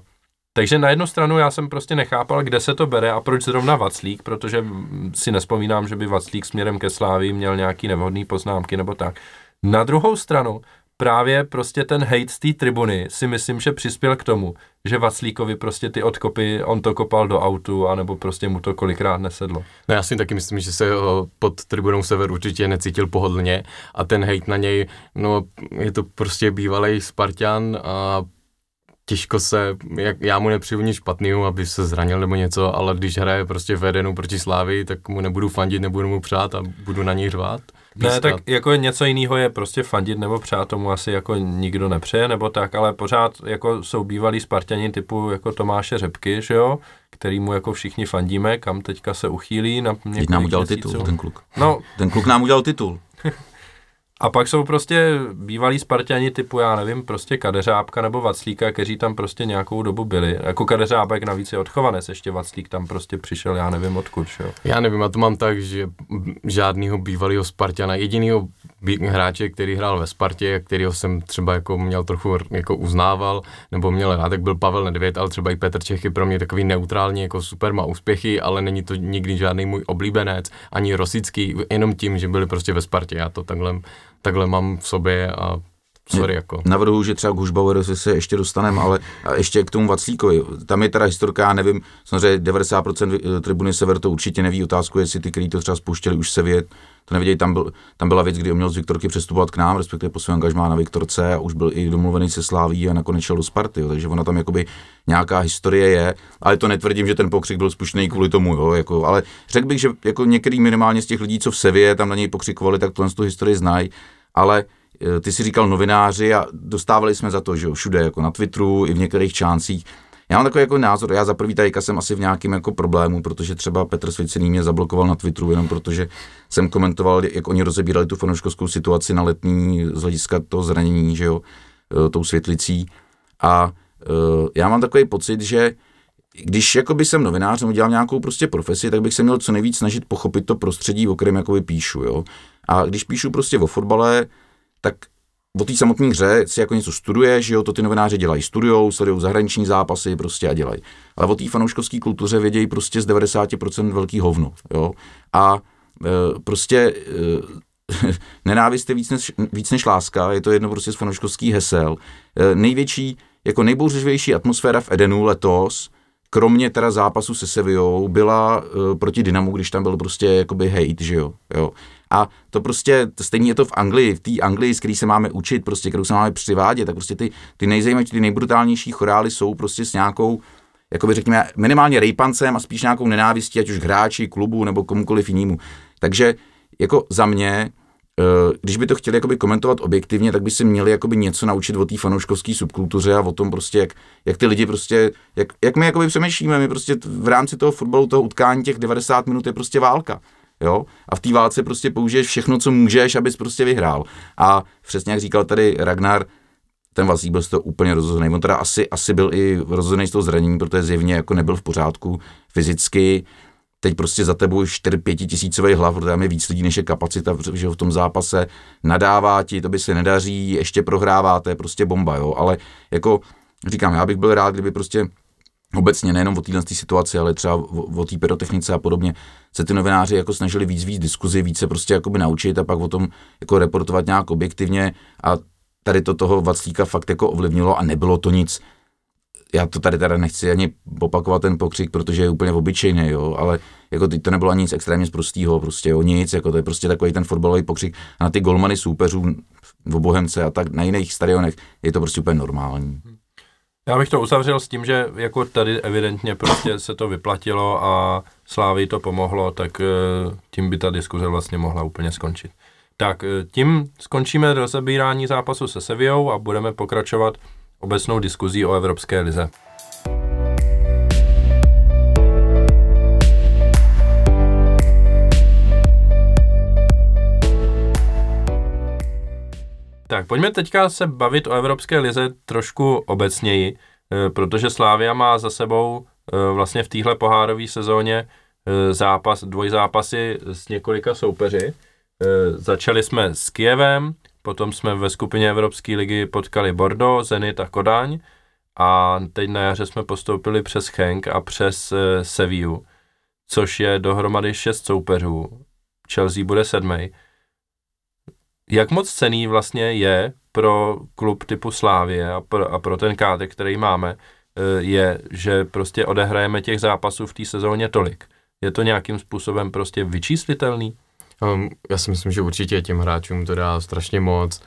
takže na jednu stranu já jsem prostě nechápal, kde se to bere a proč zrovna Vaclík, protože si nespomínám, že by Vaclík směrem ke Slávii měl nějaký nevhodný poznámky nebo tak. Na druhou stranu, právě prostě ten hate z té tribuny si myslím, že přispěl k tomu, že Vaclíkovi prostě ty odkopy, on to kopal do autu, anebo prostě mu to kolikrát nesedlo. No já si taky myslím, že se pod tribunou Sever určitě necítil pohodlně a ten hate na něj, no je to prostě bývalý Spartan a těžko se, jak, já mu nepřiju nic špatného, aby se zranil nebo něco, ale když hraje prostě v Edenu proti Slávi, tak mu nebudu fandit, nebudu mu přát a budu na něj řvát. Ne, tak jako něco jiného je prostě fandit nebo přát, tomu asi jako nikdo nepřeje, nebo tak, ale pořád jako jsou bývalí Spartani typu jako Tomáše Řepky, že jo, který mu jako všichni fandíme, kam teďka se uchýlí na Teď nám udělal měsíců. titul, ten kluk. No. Ten kluk nám udělal titul. A pak jsou prostě bývalí Spartani typu, já nevím, prostě Kadeřábka nebo Vaclíka, kteří tam prostě nějakou dobu byli. Jako Kadeřábek navíc je odchovanec, ještě Vaclík tam prostě přišel, já nevím odkud, jo. Já nevím, já to mám tak, že žádného bývalého Spartana, jedinýho hráče, který hrál ve Spartě, kterého jsem třeba jako měl trochu jako uznával, nebo měl rád, tak byl Pavel Nedvěd, ale třeba i Petr Čech je pro mě takový neutrální, jako super, má úspěchy, ale není to nikdy žádný můj oblíbenec, ani Rosický, jenom tím, že byli prostě ve Spartě, já to takhle takhle mám v sobě a sorry jako. Navrhuji, že třeba k Hušbaueru se ještě dostaneme, ale a ještě k tomu Vaclíkovi. Tam je teda historka, já nevím, samozřejmě 90% eh, tribuny Sever to určitě neví. Otázku jestli ty, kteří to třeba spouštěli, už se vědět, to nevědějí. Tam, byl, tam byla věc, kdy on měl z Viktorky přestupovat k nám, respektive po svém angažmá na Viktorce a už byl i domluvený se Sláví a nakonec šel do Sparty. Jo. Takže ona tam jakoby nějaká historie je, ale to netvrdím, že ten pokřik byl spuštěný kvůli tomu, jo, jako, ale řekl bych, že jako některý minimálně z těch lidí, co v Sevě tam na něj pokřikovali, tak tohle tu historii znají, ale e, ty si říkal novináři a dostávali jsme za to, že jo, všude, jako na Twitteru i v některých článcích. Já mám takový jako názor, já za prvý tajka jsem asi v nějakém jako problému, protože třeba Petr Svěcený mě zablokoval na Twitteru jenom protože jsem komentoval, jak oni rozebírali tu fanouškovskou situaci na letní z hlediska toho zranění, že jo, e, tou světlicí. A uh, já mám takový pocit, že když jakoby jsem novinář nebo dělám nějakou prostě profesi, tak bych se měl co nejvíc snažit pochopit to prostředí, o kterém jakoby píšu, jo. A když píšu prostě o fotbale, tak o té samotné hře si jako něco studuje, že jo, to ty novináři dělají, studujou, sledují zahraniční zápasy prostě a dělají. Ale o té fanouškovské kultuře vědějí prostě z 90% velký hovno, jo. A e, prostě e, nenávist je víc než, víc než láska, je to jedno prostě z fanouškovských hesel. E, největší, jako nejbouřivější atmosféra v Edenu letos, kromě teda zápasu se Sevillou, byla uh, proti Dynamu, když tam byl prostě jakoby hate, že jo, jo. A to prostě, stejně je to v Anglii, v té Anglii, z který se máme učit, prostě, kterou se máme přivádět, tak prostě ty, ty nejzajímavější, ty nejbrutálnější chorály jsou prostě s nějakou, jakoby řekněme, minimálně rejpancem a spíš nějakou nenávistí, ať už hráči, klubu nebo komukoliv jinému. Takže jako za mě, Eh, když by to chtěli jakoby komentovat objektivně, tak by si měli jakoby něco naučit o té fanouškovské subkultuře a o tom prostě, jak, jak ty lidi prostě, jak, jak my jakoby přemýšlíme, my prostě v rámci toho fotbalu, toho utkání těch 90 minut je prostě válka. Jo? A v té válce prostě použiješ všechno, co můžeš, abys prostě vyhrál. A přesně jak říkal tady Ragnar, ten Vazík byl z toho úplně rozhozený. On teda asi, asi byl i rozhozený z toho zranění, protože zjevně jako nebyl v pořádku fyzicky teď prostě za tebou 4-5 tisícový hlav, protože tam je víc lidí, než je kapacita, že v tom zápase nadává ti, to by se nedaří, ještě prohrává, to je prostě bomba, jo, ale jako říkám, já bych byl rád, kdyby prostě obecně nejenom o téhle situaci, ale třeba o, o té pyrotechnice a podobně, se ty novináři jako snažili víc víc diskuzi, více prostě jakoby naučit a pak o tom jako reportovat nějak objektivně a tady to toho Vaclíka fakt jako ovlivnilo a nebylo to nic já to tady teda nechci ani opakovat ten pokřik, protože je úplně obyčejný, jo, ale jako teď to nebylo ani nic extrémně prostého, prostě o nic, jako to je prostě takový ten fotbalový pokřik a na ty golmany soupeřů v Bohemce a tak na jiných stadionech je to prostě úplně normální. Já bych to uzavřel s tím, že jako tady evidentně prostě se to vyplatilo a Slávy to pomohlo, tak eh, tím by ta diskuze vlastně mohla úplně skončit. Tak eh, tím skončíme rozebírání zápasu se Sevillou a budeme pokračovat obecnou diskuzí o Evropské lize. Tak pojďme teďka se bavit o Evropské lize trošku obecněji, eh, protože Slávia má za sebou eh, vlastně v téhle pohárové sezóně eh, zápas, dvojzápasy s několika soupeři. Začali jsme s Kijevem, potom jsme ve skupině Evropské ligy potkali Bordeaux, Zenit a Kodaň a teď na jaře jsme postoupili přes Henk a přes Sevillu, což je dohromady šest soupeřů. Chelsea bude sedmý jak moc cený vlastně je pro klub typu Slávie a pro, a pro ten kádr, který máme, eh, je, že prostě odehrajeme těch zápasů v té sezóně tolik. Je to nějakým způsobem prostě vyčíslitelný? Um, já si myslím, že určitě těm hráčům to dá strašně moc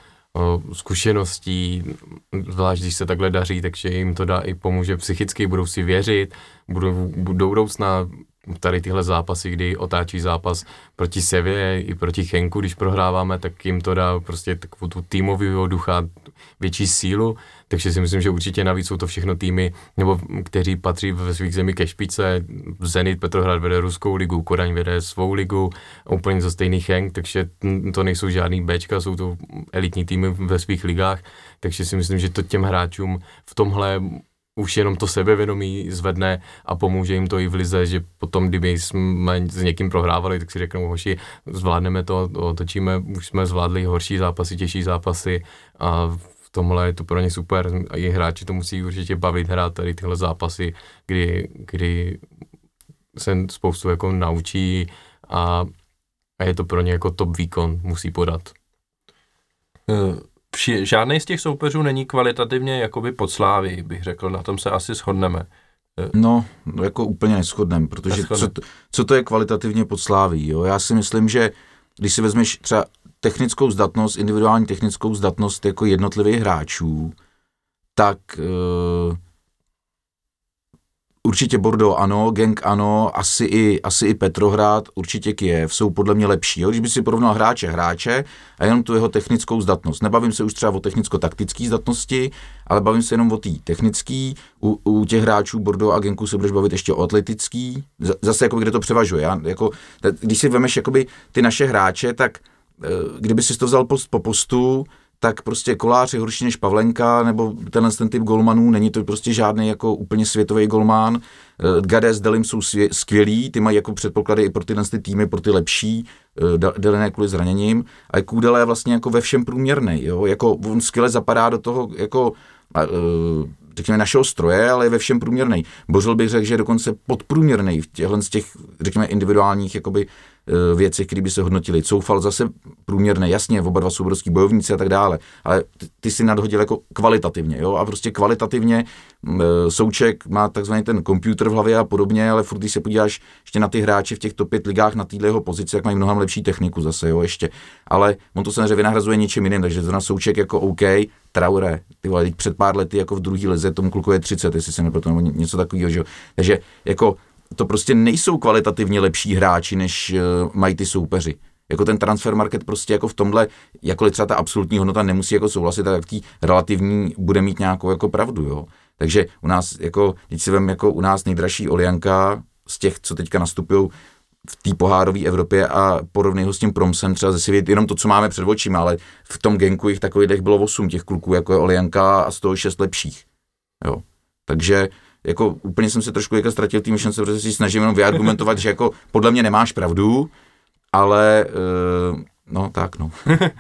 zkušeností, zvlášť když se takhle daří, takže jim to dá i pomůže psychicky, budou si věřit, budou do budoucna tady tyhle zápasy, kdy otáčí zápas proti Sevě i proti Chenku, když prohráváme, tak jim to dá prostě takovou tu týmovou ducha, větší sílu, takže si myslím, že určitě navíc jsou to všechno týmy, nebo kteří patří ve svých zemi ke špice, Zenit Petrohrad vede ruskou ligu, Kodaň vede svou ligu, úplně za stejný Henk, takže to nejsou žádný Bčka, jsou to elitní týmy ve svých ligách, takže si myslím, že to těm hráčům v tomhle už jenom to sebevědomí zvedne a pomůže jim to i v lize, že potom, kdyby jsme s někým prohrávali, tak si řeknou, hoši, zvládneme to, otočíme, už jsme zvládli horší zápasy, těžší zápasy a v tomhle je to pro ně super a i hráči to musí určitě bavit hrát tady tyhle zápasy, kdy, kdy se spoustu jako naučí a, a je to pro ně jako top výkon, musí podat. Uh žádný z těch soupeřů není kvalitativně jakoby pod slávy, bych řekl, na tom se asi shodneme. No, jako úplně neschodnem, protože co to, co to je kvalitativně pod sláví, jo? Já si myslím, že když si vezmeš třeba technickou zdatnost, individuální technickou zdatnost jako jednotlivých hráčů, tak uh, Určitě Bordeaux ano, Genk ano, asi i, asi i Petrohrad, určitě Kiev jsou podle mě lepší. Jo? Když by si porovnal hráče hráče a jenom tu jeho technickou zdatnost. Nebavím se už třeba o technicko-taktické zdatnosti, ale bavím se jenom o té technické. U, u těch hráčů Bordeaux a Genku se budeš bavit ještě o atletický. Zase jako kde to převažuje. Já, jako, když si vemeš jakoby ty naše hráče, tak eh, kdyby si to vzal post po postu, tak prostě Kolář je horší než Pavlenka, nebo tenhle ten typ golmanů, není to prostě žádný jako úplně světový golman. Eh, Gade s Delim jsou skvělí, ty mají jako předpoklady i pro tyhle ty týmy, pro ty lepší, eh, Delené kvůli zraněním, a Kůdele je vlastně jako ve všem průměrný, jo, jako on skvěle zapadá do toho jako eh, řekněme, našeho stroje, ale je ve všem průměrný. Bořil bych řekl, že je dokonce podprůměrný v těchto z těch, řekněme, individuálních jakoby, Eh, věci, které by se hodnotily. Coufal zase průměrné, jasně, oba dva jsou obrovský bojovníci a tak dále, ale ty, ty si nadhodil jako kvalitativně, jo, a prostě kvalitativně mm, eh, Souček má takzvaný ten počítač v hlavě a podobně, ale furt, když se podíváš ještě na ty hráče v těch top 5 ligách na téhle jeho pozici, jak mají mnohem lepší techniku zase, jo, ještě. Ale on to samozřejmě vynahrazuje něčím jiným, takže zrovna Souček jako OK, Traure, ty vole, před pár lety jako v druhý lize tomu kluku je 30, jestli se nepletu, nebo něco takového, že jo. Takže jako to prostě nejsou kvalitativně lepší hráči, než uh, mají ty soupeři. Jako ten transfer market prostě jako v tomhle, jakkoliv třeba ta absolutní hodnota nemusí jako souhlasit, tak tý relativní bude mít nějakou jako pravdu, jo. Takže u nás, jako, když si vem, jako u nás nejdražší Olianka z těch, co teďka nastupují v té pohárové Evropě a porovnej ho s tím Promsem třeba ze svět, jenom to, co máme před očima, ale v tom genku jich takových bylo 8 těch kluků, jako je Olianka a z toho 6 lepších. Jo. Takže jako úplně jsem se trošku jako ztratil tím myšlence, protože si snažím jenom vyargumentovat, že jako podle mě nemáš pravdu, ale uh, no tak no.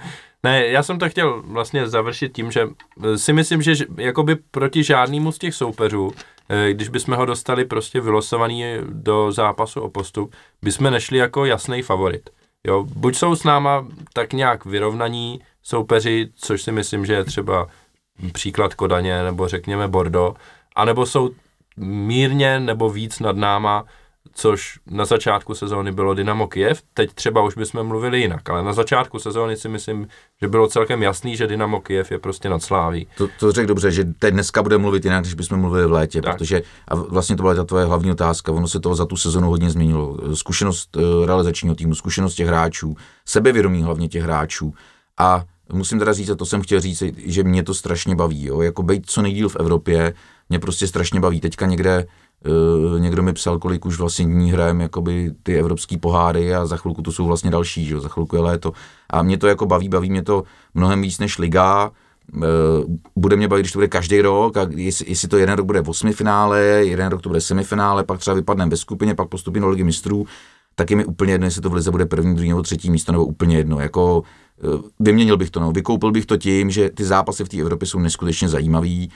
Ne, já jsem to chtěl vlastně završit tím, že eh, si myslím, že jakoby proti žádnému z těch soupeřů, eh, když bychom ho dostali prostě vylosovaný do zápasu o postup, bychom nešli jako jasný favorit. Jo, buď jsou s náma tak nějak vyrovnaní soupeři, což si myslím, že je třeba příklad Kodaně, nebo řekněme Bordeaux, anebo jsou mírně nebo víc nad náma, což na začátku sezóny bylo Dynamo Kiev, teď třeba už bychom mluvili jinak, ale na začátku sezóny si myslím, že bylo celkem jasný, že Dynamo Kiev je prostě nad Sláví. To, to řekl dobře, že teď dneska bude mluvit jinak, když bychom mluvili v létě, Tak. protože a vlastně to byla ta tvoje hlavní otázka, ono se toho za tu sezonu hodně změnilo. Zkušenost eh, realizačního týmu, zkušenost těch hráčů, sebevědomí hlavně těch hráčů a musím teda říct, a to jsem chtěl říct, že mě to strašně baví, jo? jako být co nejdíl v Evropě, mě prostě strašně baví. Teďka někde Uh, někdo mi psal, kolik už vlastně dní hrajeme jakoby ty evropský poháry a za chvilku to jsou vlastně další, že? za chvilku je léto. A mě to jako baví, baví mě to mnohem víc než liga, Eh, bude mě bavit, když to bude každý rok, a jestli, jestli to jeden rok bude v osmi finále, jeden rok to bude semifinále, pak třeba vypadneme ve skupině, pak postupím do ligy mistrů, tak je mi úplně jedno, jestli to v lize bude první, druhý nebo třetí místo, nebo úplně jedno. Jako, eh, vyměnil bych to, no. vykoupil bych to tím, že ty zápasy v té Evropě jsou neskutečně zajímavý,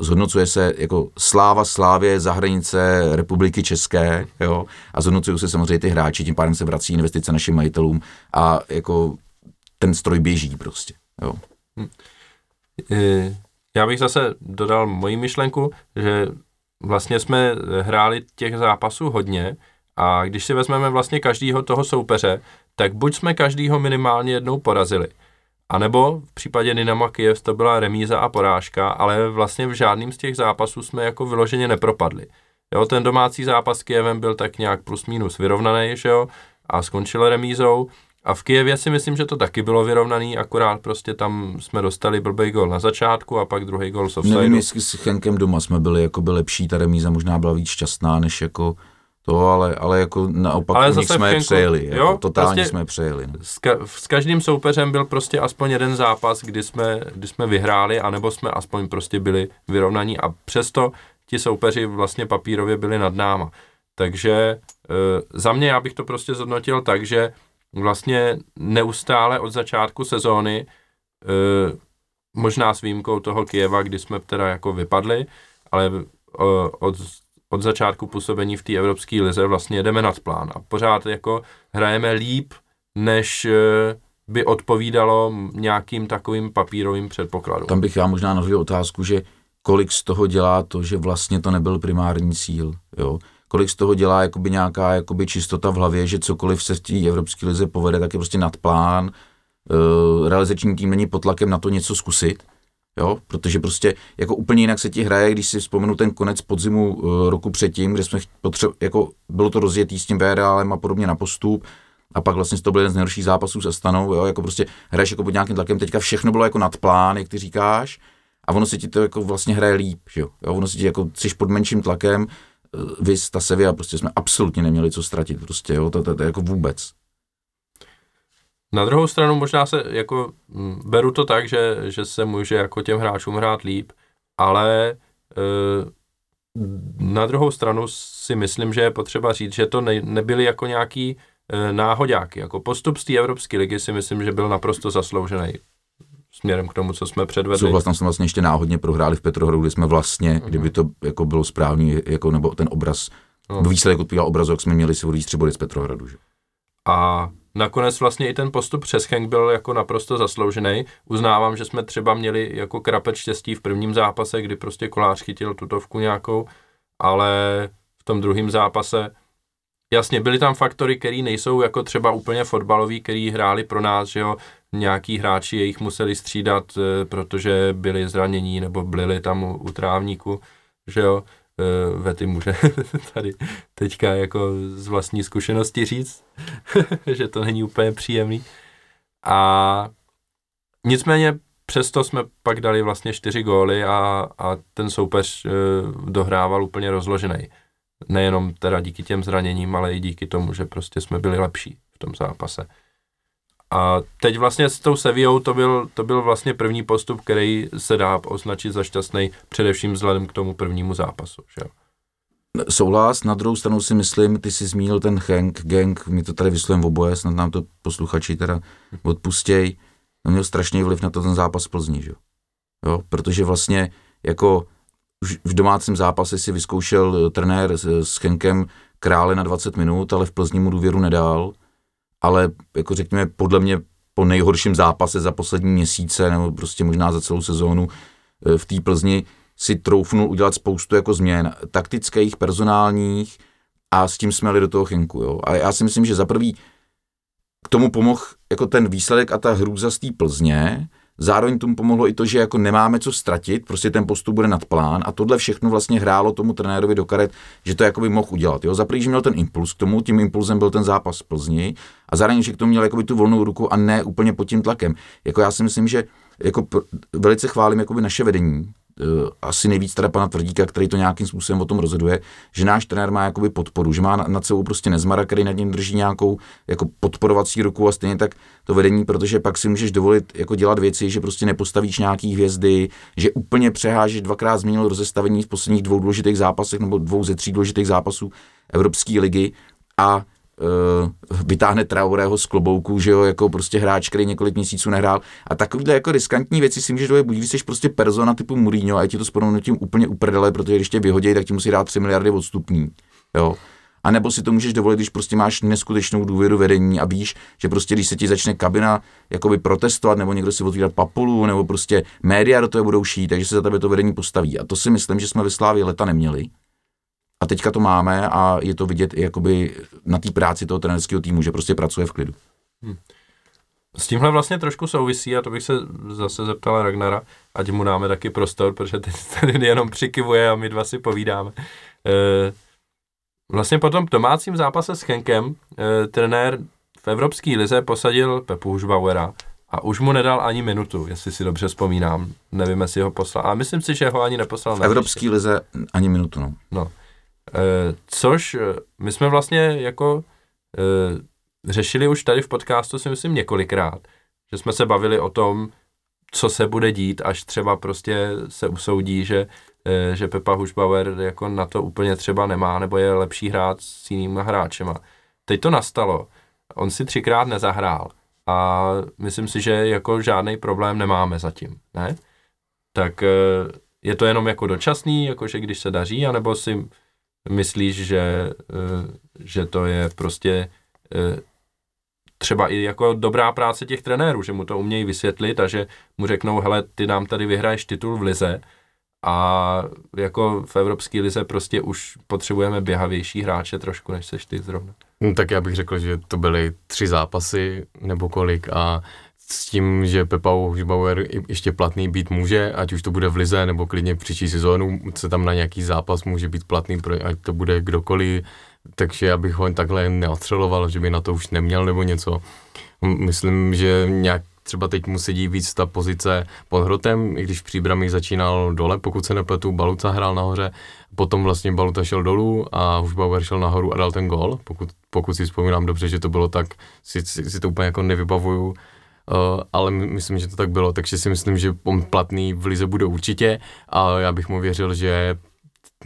zhodnocuje se jako sláva slávě za hranice republiky České, jo, a zhodnocují se samozřejmě ty hráči, tím pádem se vrací investice našim majitelům a jako ten stroj běží prostě, jo. Eh, Já bych zase dodal moji myšlenku, že vlastně jsme hráli těch zápasů hodně a když si vezmeme vlastně každýho toho soupeře, tak buď jsme každýho minimálně jednou porazili, anebo v případě Dynama Kiev to byla remíza a porážka, ale vlastně v žádným z těch zápasů jsme jako vyloženě nepropadli. Jo, ten domácí zápas s Kijevem byl tak nějak plus minus vyrovnaný, že jo, a skončil remízou. A v Kijevě si myslím, že to taky bylo vyrovnaný, akorát prostě tam jsme dostali blbej gol na začátku a pak druhý gol z Nevím, jestli s Chenkem doma jsme byli jako by lepší, ta remíza možná byla víc šťastná, než jako to, ale, ale jako naopak Ale zase jsme Chenku- přejeli, jo, jako totálně prostě- jsme je přejeli. No. S, ka- s každým soupeřem byl prostě aspoň jeden zápas, kdy jsme, kdy jsme vyhráli, anebo jsme aspoň prostě byli vyrovnaní a přesto ti soupeři vlastně papírově byli nad náma. Takže e, za mě já bych to prostě zhodnotil tak, že vlastně neustále od začátku sezóny, e, možná s výjimkou toho Kijeva, kdy jsme teda jako vypadli, ale e, od, od začátku působení v té evropské lize vlastně jedeme nad plán a pořád jako hrajeme líp, než e, by odpovídalo nějakým takovým papírovým předpokladům. Tam bych já možná navil otázku, že kolik z toho dělá to, že vlastně to nebyl primární cíl, jo? Kolik z toho dělá jakoby nějaká jakoby čistota v hlavě, že cokoliv se v té evropské lize povede, tak je prostě nad plán, uh, realizační tým není pod tlakem na to něco zkusit, jo, protože prostě jako úplně jinak se ti hraje, když si vzpomenu ten konec podzimu uh, roku předtím, kde jsme potře- jako bylo to rozjetý s tím VRLem a podobně na postup, a pak vlastně to byl jeden z nejhorších zápasů se Stanou, jo, jako prostě hraješ jako pod nějakým tlakem, teďka všechno bylo jako nad plán, jak ty říkáš, a ono se ti to jako vlastně hraje líp, že jo, jo ono se ti jako, jsi pod menším tlakem, eh, vys ta Sevilla, prostě jsme absolutně neměli co ztratit, prostě, jo, to, to, to jako vůbec. Na druhou stranu možná se jako mm, beru to tak, že, že se může jako těm hráčům hrát líp, ale e, na druhou stranu si myslím, že je potřeba říct, že to ne, nebyly jako nějaký e, náhodáky. Jako postup z té Evropské ligy si myslím, že byl naprosto zasloužený směrem k tomu, co jsme předvedli. Souhlas, tam jsme vlastně ještě náhodně prohráli v Petrohradu, kde jsme vlastně, Mhm. kdyby to jako bylo správný, jako, nebo ten obraz, No. výsledek odpovídal obrazu, jak jsme měli si tři body z Petrohradu, že? A nakonec vlastně i ten postup přes Henk byl jako naprosto zasloužený. Uznávám, že jsme třeba měli jako krapet štěstí v prvním zápase, kdy prostě kolář chytil tutovku nějakou, ale v tom druhém zápase jasně byly tam faktory, které nejsou jako třeba úplně fotbalový, který hráli pro nás, že jo, nějaký hráči jejich museli střídat, eh, protože byli zranění nebo byli tam u, u trávníku, že jo, Vety může tady teďka jako z vlastní zkušenosti říct, že to není úplně příjemný. A nicméně přesto jsme pak dali vlastně čtyři góly a, a ten soupeř e, dohrával úplně rozložený. Nejenom teda díky těm zraněním, ale i díky tomu, že prostě jsme byli lepší v tom zápase. A teď vlastně s tou Sevillou to byl, to byl vlastně první postup, který se dá označit za šťastný, především vzhledem k tomu prvnímu zápasu. Že? Souhlas, na druhou stranu si myslím, ty jsi zmínil ten Hank, gang, my to tady vyslovujeme oboje, snad nám to posluchači teda odpustěj, on měl strašný vliv na to ten zápas v Plzni, že? jo? jo, protože vlastně jako už v domácím zápase si vyzkoušel eh, trenér s, s Henkem krále na 20 minut, ale v Plzni mu důvěru nedal, ale jako řekněme podle mě po nejhorším zápase za poslední měsíce nebo prostě možná za celou sezónu eh, v té Plzni si troufnul udělat spoustu jako změn taktických, personálních a s tím jsme jeli do toho chinku. Jo. A já si myslím, že za prvý k tomu pomohl jako ten výsledek a ta hrůza z té Plzně, Zároveň tomu pomohlo i to, že jako nemáme co ztratit, prostě ten postup bude nad plán a tohle všechno vlastně hrálo tomu trenérovi do karet, že to jakoby mohl udělat. Jo? Za že měl ten impuls k tomu, tím impulzem byl ten zápas v Plzni a zároveň, že k tomu měl jakoby tu volnou ruku a ne úplně pod tím tlakem. Jako já si myslím, že jako velice chválím jakoby naše vedení, asi nejvíc teda pana Tvrdíka, který to nějakým způsobem o tom rozhoduje, že náš trenér má jakoby podporu, že má nad sebou prostě nezmara, který nad ním drží nějakou jako podporovací ruku a stejně tak to vedení, protože pak si můžeš dovolit jako dělat věci, že prostě nepostavíš nějaký hvězdy, že úplně přehážeš, dvakrát změnil rozestavení v posledních dvou důležitých zápasech nebo dvou ze tří důležitých zápasů Evropské ligy a vytáhne Traorého z klobouku, že jo, jako prostě hráč, který několik měsíců nehrál. A takovýhle jako riskantní věci si můžeš dojet, buď když jsi prostě persona typu Mourinho a je ti to s tím úplně uprdele, protože když tě vyhodí, tak ti musí dát 3 miliardy odstupní. Jo. A nebo si to můžeš dovolit, když prostě máš neskutečnou důvěru vedení a víš, že prostě když se ti začne kabina jakoby protestovat, nebo někdo si otvírat papulu, nebo prostě média do toho budou šít, takže se za tebe to vedení postaví. A to si myslím, že jsme ve Slávě leta neměli. A teďka to máme a je to vidět i jakoby na té práci toho trenerského týmu, že prostě pracuje v klidu. Hmm. S tímhle vlastně trošku souvisí, a to bych se zase zeptal Ragnara, ať mu dáme taky prostor, protože teď tady jenom přikivuje a my dva si povídáme. E, vlastně po tom domácím zápase s Henkem e, trenér v Evropské lize posadil Pepu Hušbauera a už mu nedal ani minutu, jestli si dobře vzpomínám. Nevím, jestli ho poslal. A myslím si, že ho ani neposlal. V Evropské lize ani minutu, no. no. Eh, což eh, my jsme vlastně jako e, řešili už tady v podcastu si myslím několikrát, že jsme se bavili o tom, co se bude dít, až třeba prostě se usoudí, že, že Pepa Hušbauer jako na to úplně třeba nemá, nebo je lepší hrát s jinýma hráčema. Teď to nastalo, on si třikrát nezahrál a myslím si, že jako žádný problém nemáme zatím, ne? Tak je to jenom jako dočasný, jakože když se daří, anebo si myslíš, že, eh, že to je prostě eh, třeba i jako dobrá práce těch trenérů, že mu to umějí vysvětlit a že mu řeknou, hele, ty nám tady vyhraješ titul v lize a jako v Evropské lize prostě už potřebujeme běhavější hráče trošku, než seš ty zrovna. No, tak já bych řekl, že to byly tři zápasy nebo kolik a s tím, že Pepa Hušbauer ještě platný být může, ať už to bude v lize nebo klidně příští sezónu, se tam na nějaký zápas může být platný, ať to bude kdokoliv, takže já bych ho takhle neostřeloval, že by na to už neměl nebo něco. Myslím, že nějak třeba teď mu sedí víc ta pozice pod hrotem, i když v příbrami začínal dole, pokud se nepletu, Baluca hrál nahoře, potom vlastně Baluta šel dolů a Hušbauer šel nahoru a dal ten gol, pokud, pokud si vzpomínám dobře, že to bylo tak, si, si, si to úplně jako nevybavuju, Uh, ale myslím, že to tak bylo, takže si myslím, že on platný v Lize bude určitě a já bych mu věřil, že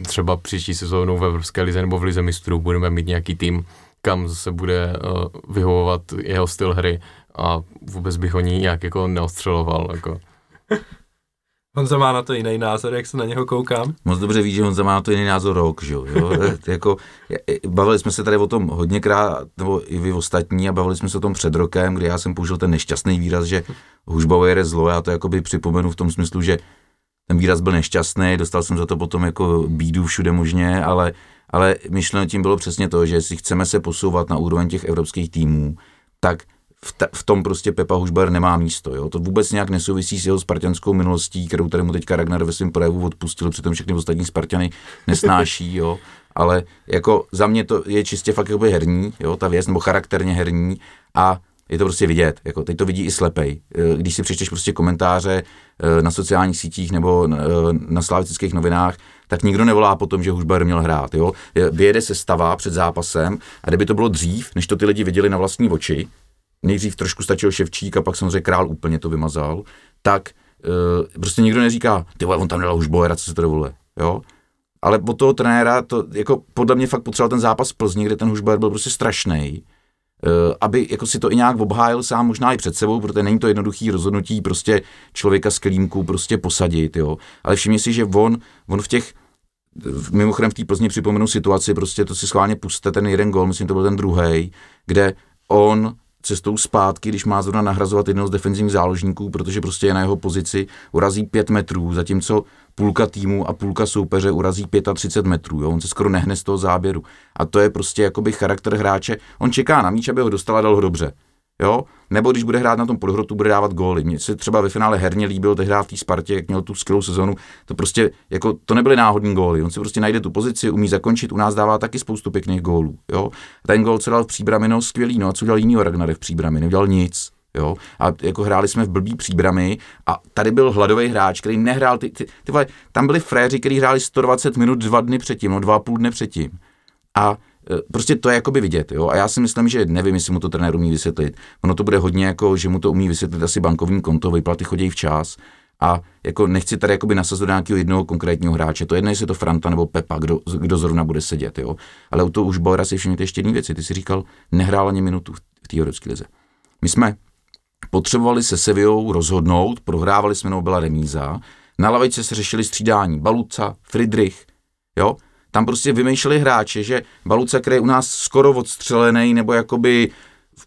třeba příští sezónu v Evropské lize nebo v Lize mistrů budeme mít nějaký tým, kam se bude uh, vyhovovat jeho styl hry a vůbec bych ho nějak jako neostřeloval. Jako. Honza má na to jiný názor, jak se na něho koukám. Moc dobře ví, že Honza má na to jiný názor rok, že jo. jako, bavili jsme se tady o tom hodněkrát, nebo i vy ostatní, a bavili jsme se o tom před rokem, kdy já jsem použil ten nešťastný výraz, že Hušbauer je zlo, já to jakoby připomenu v tom smyslu, že ten výraz byl nešťastný, dostal jsem za to potom jako bídu všude možně, ale, ale myšleno tím bylo přesně to, že jestli chceme se posouvat na úroveň těch evropských týmů, tak v, ta, v tom prostě Pepa Hušbar nemá místo. Jo? To vůbec nějak nesouvisí s jeho spartianskou minulostí, kterou tady mu teďka Ragnar ve svém projevu odpustil, přitom všechny ostatní Spartany nesnáší, jo? ale jako za mě to je čistě fakt jako herní, jo? ta věc, nebo charakterně herní a je to prostě vidět, jako teď to vidí i slepej. E, když si přečteš prostě komentáře e, na sociálních sítích nebo e, na slavistických novinách, tak nikdo nevolá po tom, že Hušbar měl hrát. Jo? Vyjede se stava před zápasem a kdyby to bylo dřív, než to ty lidi viděli na vlastní oči, nejdřív trošku stačil Ševčík a pak samozřejmě Král úplně to vymazal, tak uh, prostě nikdo neříká, ty vole, on tam dal už bojera, co se to dovoluje, jo. Ale od toho trenéra, to jako podle mě fakt potřeboval ten zápas v Plzni, kde ten Hušbajer byl prostě strašný, uh, aby jako si to i nějak obhájil sám možná i před sebou, protože není to jednoduchý rozhodnutí prostě člověka z klímku prostě posadit, jo. Ale všimni si, že on, on v těch mimochodem v té Plzni připomenu situaci, prostě to si schválně puste, ten jeden gol, myslím, to byl ten druhý, kde on cestou zpátky, když má zrovna nahrazovat jednoho z defenzivních záložníků, protože prostě je na jeho pozici, urazí 5 metrů, zatímco půlka týmu a půlka soupeře urazí 35 metrů. Jo? On se skoro nehne z toho záběru. A to je prostě jakoby charakter hráče. On čeká na míč, aby ho dostal a dal ho dobře jo? Nebo když bude hrát na tom podhrotu, bude dávat góly. Mně se třeba ve finále herně líbil tehdy v té Spartě, jak měl tu skvělou sezonu. To prostě, jako, to nebyly náhodní góly. On si prostě najde tu pozici, umí zakončit, u nás dává taky spoustu pěkných gólů, jo? Ten gól, co dal v příbrami, no skvělý, no a co dělal jinýho Ragnar v příbrami, neudělal nic. Jo? A jako hráli jsme v blbý příbramy a tady byl hladový hráč, který nehrál ty, ty, ty vole, tam byli fréři, kteří hráli 120 minut dva dny předtím, no dva a půl dne předtím. A prostě to je jakoby vidět, jo. A já si myslím, že nevím, jestli mu to trenér umí vysvětlit. Ono to bude hodně jako, že mu to umí vysvětlit asi bankovní konto, vyplaty chodí včas. A jako nechci tady jakoby nasazovat nějakého jednoho konkrétního hráče. To jedno, jestli je to Franta nebo Pepa, kdo, kdo zrovna bude sedět, jo. Ale u toho už Bauera si všimněte ještě jedné věci. Ty si říkal, nehrál ani minutu v té evropské lize. My jsme potřebovali se Sevillou rozhodnout, prohrávali jsme, nebo byla remíza. Na lavičce se řešili střídání Baluca, Friedrich, jo, tam prostě vymýšleli hráče, že Baluca, který je u nás skoro odstřelený, nebo jakoby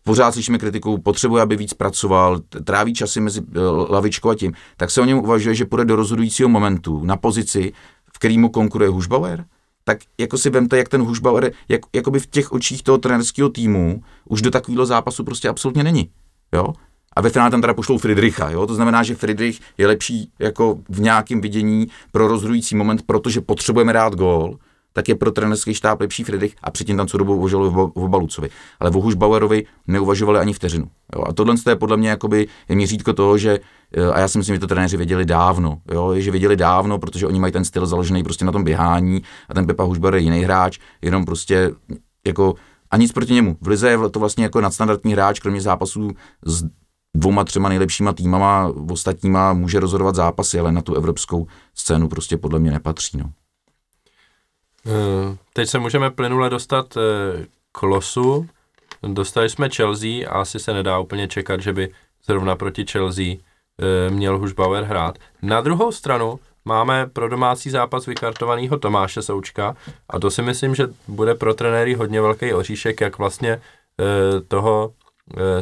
pořád slyšíme kritiku, potřebuje, aby víc pracoval, tráví časy mezi eh, lavičkou a tím, tak se o něm uvažuje, že půjde do rozhodujícího momentu na pozici, v kterýmu konkuruje Hušbauer, tak jako si vemte, jak ten Hušbauer, jak, jakoby v těch očích toho trenerského týmu už do takového zápasu prostě absolutně není. Jo? A ve finále tam teda pošlou Friedricha, jo? to znamená, že Friedrich je lepší jako v nějakém vidění pro rozhodující moment, protože potřebujeme dát gól, tak je pro trenerský štáb lepší Friedrich a předtím tam co dobu uvažovali o Balucovi. Ale o Bauerovi neuvažovali ani vteřinu. Jo. A tohle je podle mě jakoby, je měřítko toho, že eh, a já si myslím, že to trenéři věděli dávno, jo, že věděli dávno, protože oni mají ten styl založený prostě na tom běhání a ten Pepa Hušbauer je jiný hráč, jenom prostě jako a nic proti němu. V Lize je to vlastně jako nadstandardní hráč, kromě zápasů s dvouma, třema nejlepšíma týmama, ostatníma může rozhodovat zápasy, ale na tu evropskou scénu prostě podle mě nepatří. No. Eh, teď se můžeme plynule dostat eh, k losu. Dostali jsme Chelsea a asi se nedá úplně čekat, že by zrovna proti Chelsea eh, měl Hušbauer hrát. Na druhou stranu máme pro domácí zápas vykartovaného Tomáše Součka a to si myslím, že bude pro trenéry hodně velký oříšek, jak vlastně toho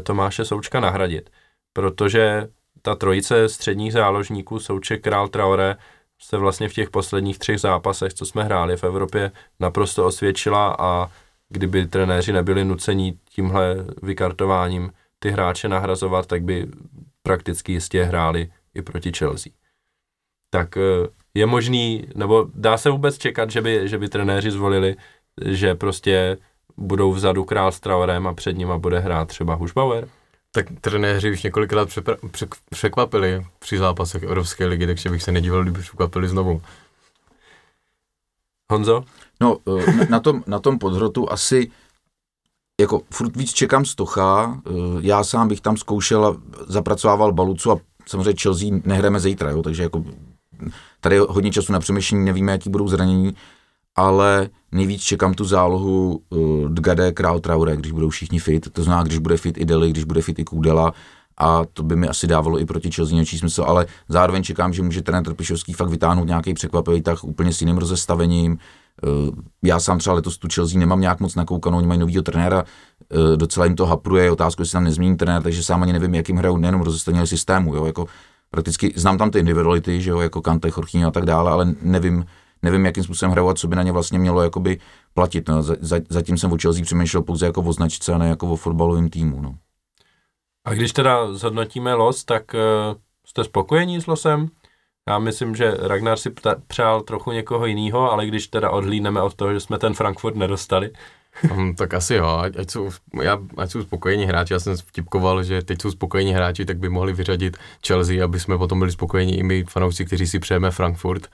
Tomáše Součka nahradit. Protože ta trojice středních záložníků Souček, Král, Traore se vlastně v těch posledních třech zápasech, co jsme hráli v Evropě, naprosto osvědčila a kdyby trenéři nebyli nuceni tímhle vykartováním ty hráče nahrazovat, tak by prakticky jistě hráli i proti Chelsea. Tak eh, je možný, nebo dá se vůbec čekat, že by, že by trenéři zvolili, že prostě budou vzadu král s Traorem a před nima bude hrát třeba Hušbauer? Tak trenéři už několikrát překvapili při zápasech Evropské ligy, takže bych se nedíval, kdyby překvapili znovu. Honzo? No, eh, na tom, na tom podhrotu asi jako furt víc čekám Stocha, eh, já sám bych tam zkoušel a zapracovával Balucu a samozřejmě Chelsea nehrajeme zítra, jo, takže jako tady je hodně času na přemýšlení, nevíme, jaký budou zranění, ale nejvíc čekám tu zálohu uh, Dgade, Král, Traore, když budou všichni fit, to znamená, když bude fit i Deli, když bude fit i Kudela, a to by mi asi dávalo i proti Chelsea něčí smysl, ale zároveň čekám, že může trenér Trpišovský fakt vytáhnout nějaký překvapivý tak úplně s jiným rozestavením. Uh, já sám třeba letos tu Chelsea nemám nějak moc nakoukanou, oni mají novýho trenéra, uh, docela jim to hapruje, otázku, jestli tam nezmění trenér, takže sám ani nevím, jakým hrajou nejenom rozestavení systému, jo, jako prakticky znám tam ty individuality, že jo, jako Kante, Chorchyně a tak dále, ale nevím, nevím, jakým způsobem hrajou a co by na ně vlastně mělo jakoby platit. No. Zatím jsem o Chelsea přemýšlel pouze jako o značce a ne jako o fotbalovém týmu. No. A když teda zhodnotíme los, tak uh, jste spokojení s losem? Já myslím, že Ragnar si pta- přál trochu někoho jiného, ale když teda odhlídneme od toho, že jsme ten Frankfurt nedostali, um, tak asi jo, ať, ať, jsou, já, ať jsou spokojení hráči, já jsem vtipkoval, že teď jsou spokojení hráči, tak by mohli vyřadit Chelsea, aby jsme potom byli spokojení i my fanoušci, kteří si přejeme Frankfurt.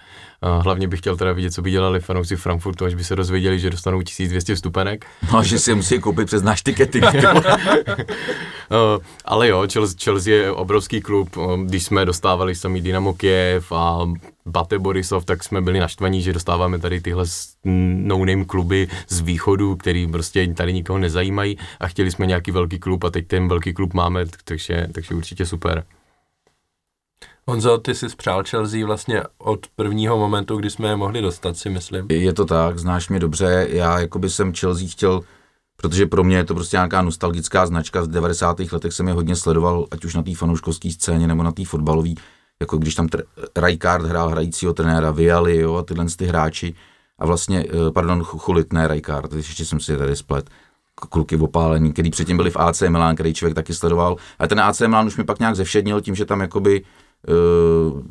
Uh, hlavně bych chtěl teda vidět, co by dělali fanoušci Frankfurtu, až by se dozvěděli, že dostanou 1200 vstupenek. No, že si musí koupit přes náš tikety. Uh, ale jo, Chelsea je obrovský klub, uh, když jsme dostávali samý Dynamo Kiev a Bate Borisov, tak jsme byli naštvaní, že dostáváme tady tyhle no-name kluby z východu, který prostě tady nikoho nezajímají a chtěli jsme nějaký velký klub a teď ten velký klub máme, takže, takže určitě super. Honzo, ty jsi přál Chelsea vlastně od prvního momentu, kdy jsme je mohli dostat, si myslím. Je to tak, znáš mě dobře, já jakoby jsem Chelsea chtěl protože pro mě je to prostě nějaká nostalgická značka. Z 90. letech jsem je hodně sledoval, ať už na té fanouškovské scéně nebo na té fotbalové, jako když tam Rijkaard hrál hrajícího trenéra, Viali, jo, a tyhle ty hráči. A vlastně, eh, pardon, Chulit, ne Rijkaard, ještě jsem si tady splet kluky opálení, který předtím byli v AC Milan, který člověk taky sledoval. A ten AC Milan už mi pak nějak zevšednil tím, že tam jakoby uh,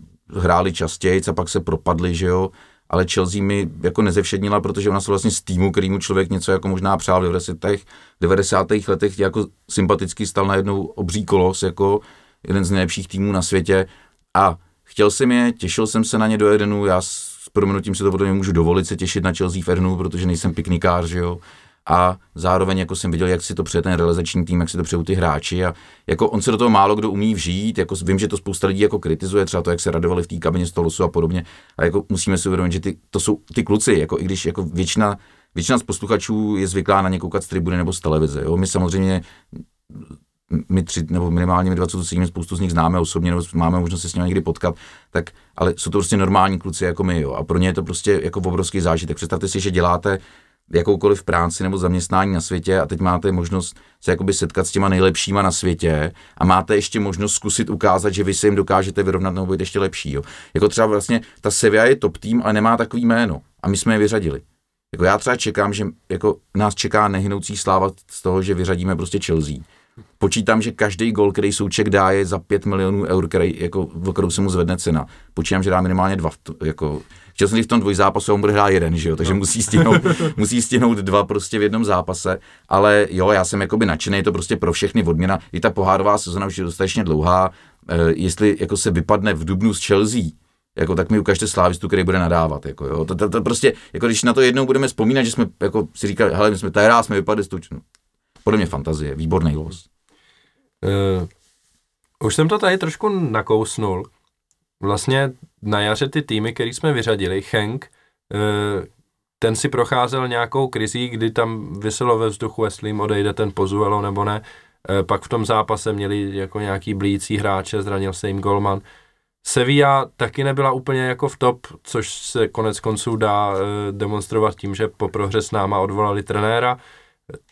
hráli častěji a pak se propadli, že jo. Ale Chelsea mi jako nezevšednila, protože ona se vlastně z týmu, kterýmu člověk něco jako možná přál v 90. 90. letech jako sympaticky stal najednou obří kolos, jako jeden z nejlepších týmů na světě. A chtěl jsem je, těšil jsem se na ně do Edenu, já s proměnutím si to potom můžu dovolit se těšit na Chelsea v Edenu, protože nejsem piknikář, že jo a zároveň jako jsem viděl, jak si to přeje ten realizační tým, jak si to přejou ty hráči a jako on se do toho málo kdo umí vžít, jako vím, že to spousta lidí jako kritizuje, třeba to, jak se radovali v té kabině stolosu a podobně, a jako musíme si uvědomit, že ty, to jsou ty kluci, jako i když jako většina, většina z posluchačů je zvyklá na ně koukat z tribuny nebo z televize, jo? my samozřejmě my tři, nebo minimálně my dva, co tu sedíme, spoustu z nich známe osobně, nebo máme možnost se s nimi někdy potkat, tak, ale jsou to prostě normální kluci jako my, jo. A pro ně je to prostě jako obrovský zážitek. Představte si, že děláte jakoukoliv práci nebo zaměstnání na světě a teď máte možnost se jakoby setkat s těma nejlepšíma na světě a máte ještě možnost zkusit ukázat, že vy se jim dokážete vyrovnat nebo být ještě lepší. Jo. Jako třeba vlastně ta Sevilla je top tým, ale nemá takový jméno a my jsme je vyřadili. Jako já třeba čekám, že jako nás čeká nehynoucí sláva z toho, že vyřadíme prostě Chelsea. Počítám, že každý gol, který Souček dá, je za 5 milionů eur, který, jako, v kterou se mu zvedne cena. Počítám, že dá minimálně dva. Jako, chtěl jsem v tom dvojzápasu, on bude hrát jeden, že jo? takže no. musí, stihnout, musí stihnout dva prostě v jednom zápase, ale jo, já jsem jakoby nadšený, je to prostě pro všechny odměna, i ta pohárová sezona už je dostatečně dlouhá, e, jestli jako se vypadne v Dubnu z Chelsea, jako tak mi ukažte slávistu, který bude nadávat. Jako, jo. To, to, to, prostě, jako když na to jednou budeme vzpomínat, že jsme jako si říkali, hele, my jsme tady jsme vypadli z no. Podle mě fantazie, výborný los. Uh, už jsem to tady trošku nakousnul. Vlastně na jaře ty týmy, které jsme vyřadili, Henk, uh, ten si procházel nějakou krizí, kdy tam vyselo ve vzduchu, jestli jim odejde ten Pozuelo nebo ne. Uh, pak v tom zápase měli jako nějaký blící hráče, zranil se jim Golman. Sevilla taky nebyla úplně jako v top, což se konec konců dá demonstrovat tím, že po prohře s náma odvolali trenéra,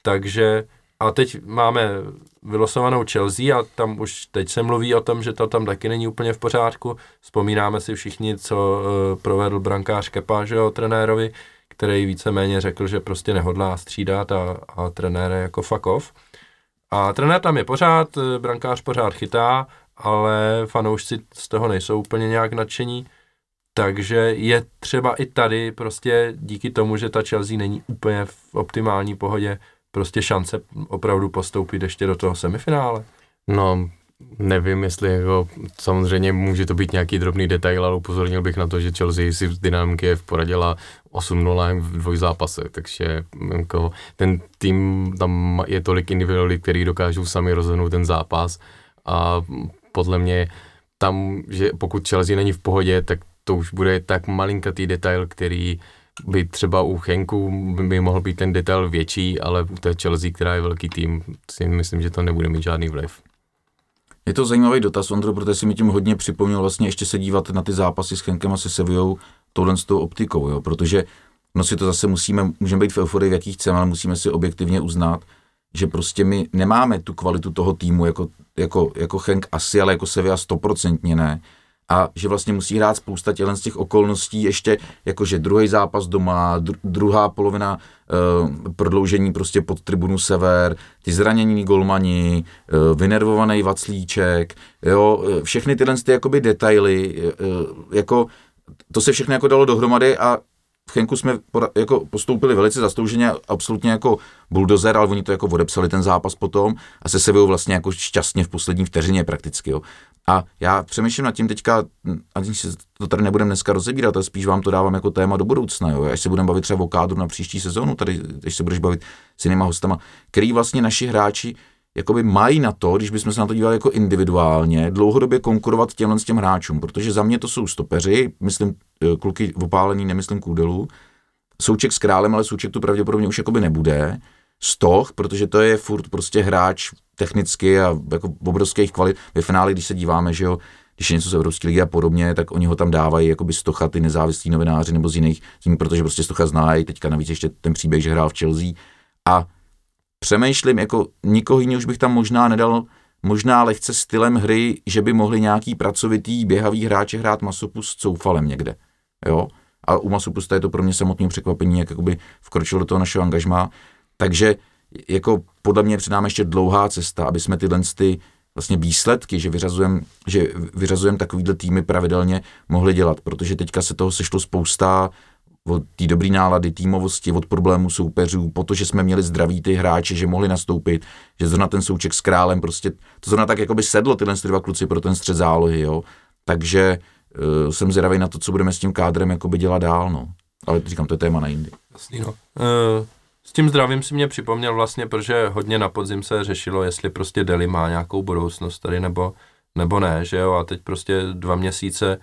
takže a teď máme vylosovanou Chelsea a tam už teď se mluví o tom, že to tam taky není úplně v pořádku. Vzpomínáme si všichni, co uh, provedl brankář Kepa, že jo, trenérovi, který víceméně řekl, že prostě nehodlá střídat a, a trenér je jako fuck off. A trenér tam je pořád, eh, brankář pořád chytá, ale fanoušci z toho nejsou úplně nějak nadšení. Takže je třeba i tady prostě díky tomu, že ta Chelsea není úplně v optimální pohodě, prostě šance opravdu postoupit ještě do toho semifinále? No, nevím, jestli jako, samozřejmě může to být nějaký drobný detail, ale upozornil bych na to, že Chelsea si z Dynamky v poradila 8-0 v dvoj zápase, takže jako, ten tým, tam je tolik individualit, který dokážou sami rozhodnout ten zápas a podle mě tam, že pokud Chelsea není v pohodě, tak to už bude tak malinkatý detail, který by třeba u Henku by mohl být ten detail větší, ale u té Chelsea, která je velký tým, si myslím, že to nebude mít žádný vliv. Je to zajímavý dotaz, Ondro, protože si mi tím hodně připomněl vlastně ještě se dívat na ty zápasy s Henkem a se Sevillou tohle s tou optikou, jo? protože no si to zase musíme, můžeme být v euforii, v jakých chceme, ale musíme si objektivně uznat, že prostě my nemáme tu kvalitu toho týmu jako, jako, jako Henk asi, ale jako Sevilla stoprocentně ne a že vlastně musí hrát spousta tělen z těch okolností, ještě jakože druhý zápas doma, dru, druhá polovina uh, prodloužení prostě pod tribunu Sever, ty zranění golmani, uh, vynervovaný Vaclíček, jo, eh, všechny tyhle ty jakoby detaily, uh, jako to se všechno jako dalo dohromady a v Chenku jsme jako postoupili velice zastouženě, absolutně jako buldozer, ale oni to jako odepsali ten zápas potom a se sebou vlastně jako šťastně v poslední vteřině prakticky. Jo. A já přemýšlím nad tím teďka, ani si to tady nebudeme dneska rozebírat, ale spíš vám to dávám jako téma do budoucna, jo. až se budeme bavit třeba o kádru na příští sezónu, tady, když se budeš bavit s jinýma hostama, který vlastně naši hráči jakoby mají na to, když bychom se na to dívali jako individuálně, dlouhodobě konkurovat těmhle s těm hráčům, protože za mě to jsou stopeři, myslím e, kluky opálený, nemyslím kůdelu, Souček s králem, ale Souček tu pravděpodobně už jakoby nebude, Stoch, protože to je furt prostě hráč technicky a jako obrovských kvalit. Ve finále, když se díváme, že jo, když je něco z Evropské ligy a podobně, tak oni ho tam dávají jako by Stocha ty nezávislí novináři nebo z jiných, z protože prostě Stocha znají, teďka navíc ještě ten příběh, že hrál v Chelsea. A přemýšlím, jako nikoho jiného už bych tam možná nedal, možná lehce stylem hry, že by mohli nějaký pracovitý běhavý hráče hrát Masopus s Coufalem někde. Jo? A u Masopusta je to pro mě samotný překvapení, jak jakoby vkročil do toho našeho angažmá. Takže jako podle mě před námi ještě dlouhá cesta, aby jsme tyhle ty vlastně výsledky, že vyřazujeme že vyřazujem takovýhle týmy pravidelně mohli dělat, protože teďka se toho sešlo spousta od té dobré nálady, týmovosti, od problémů soupeřů, po to, že jsme měli zdraví ty hráče, že mohli nastoupit, že zrovna ten souček s králem, prostě to zrovna tak jako by sedlo tyhle dva kluci pro ten střed zálohy, jo. Takže uh, jsem zvědavý na to, co budeme s tím kádrem jakoby dělat dál, no. Ale říkám, to je téma na jindy. Jasný, no. Uh, s tím zdravím si mě připomněl vlastně, protože hodně na podzim se řešilo, jestli prostě Deli má nějakou budoucnost tady nebo, nebo ne, že jo, a teď prostě dva měsíce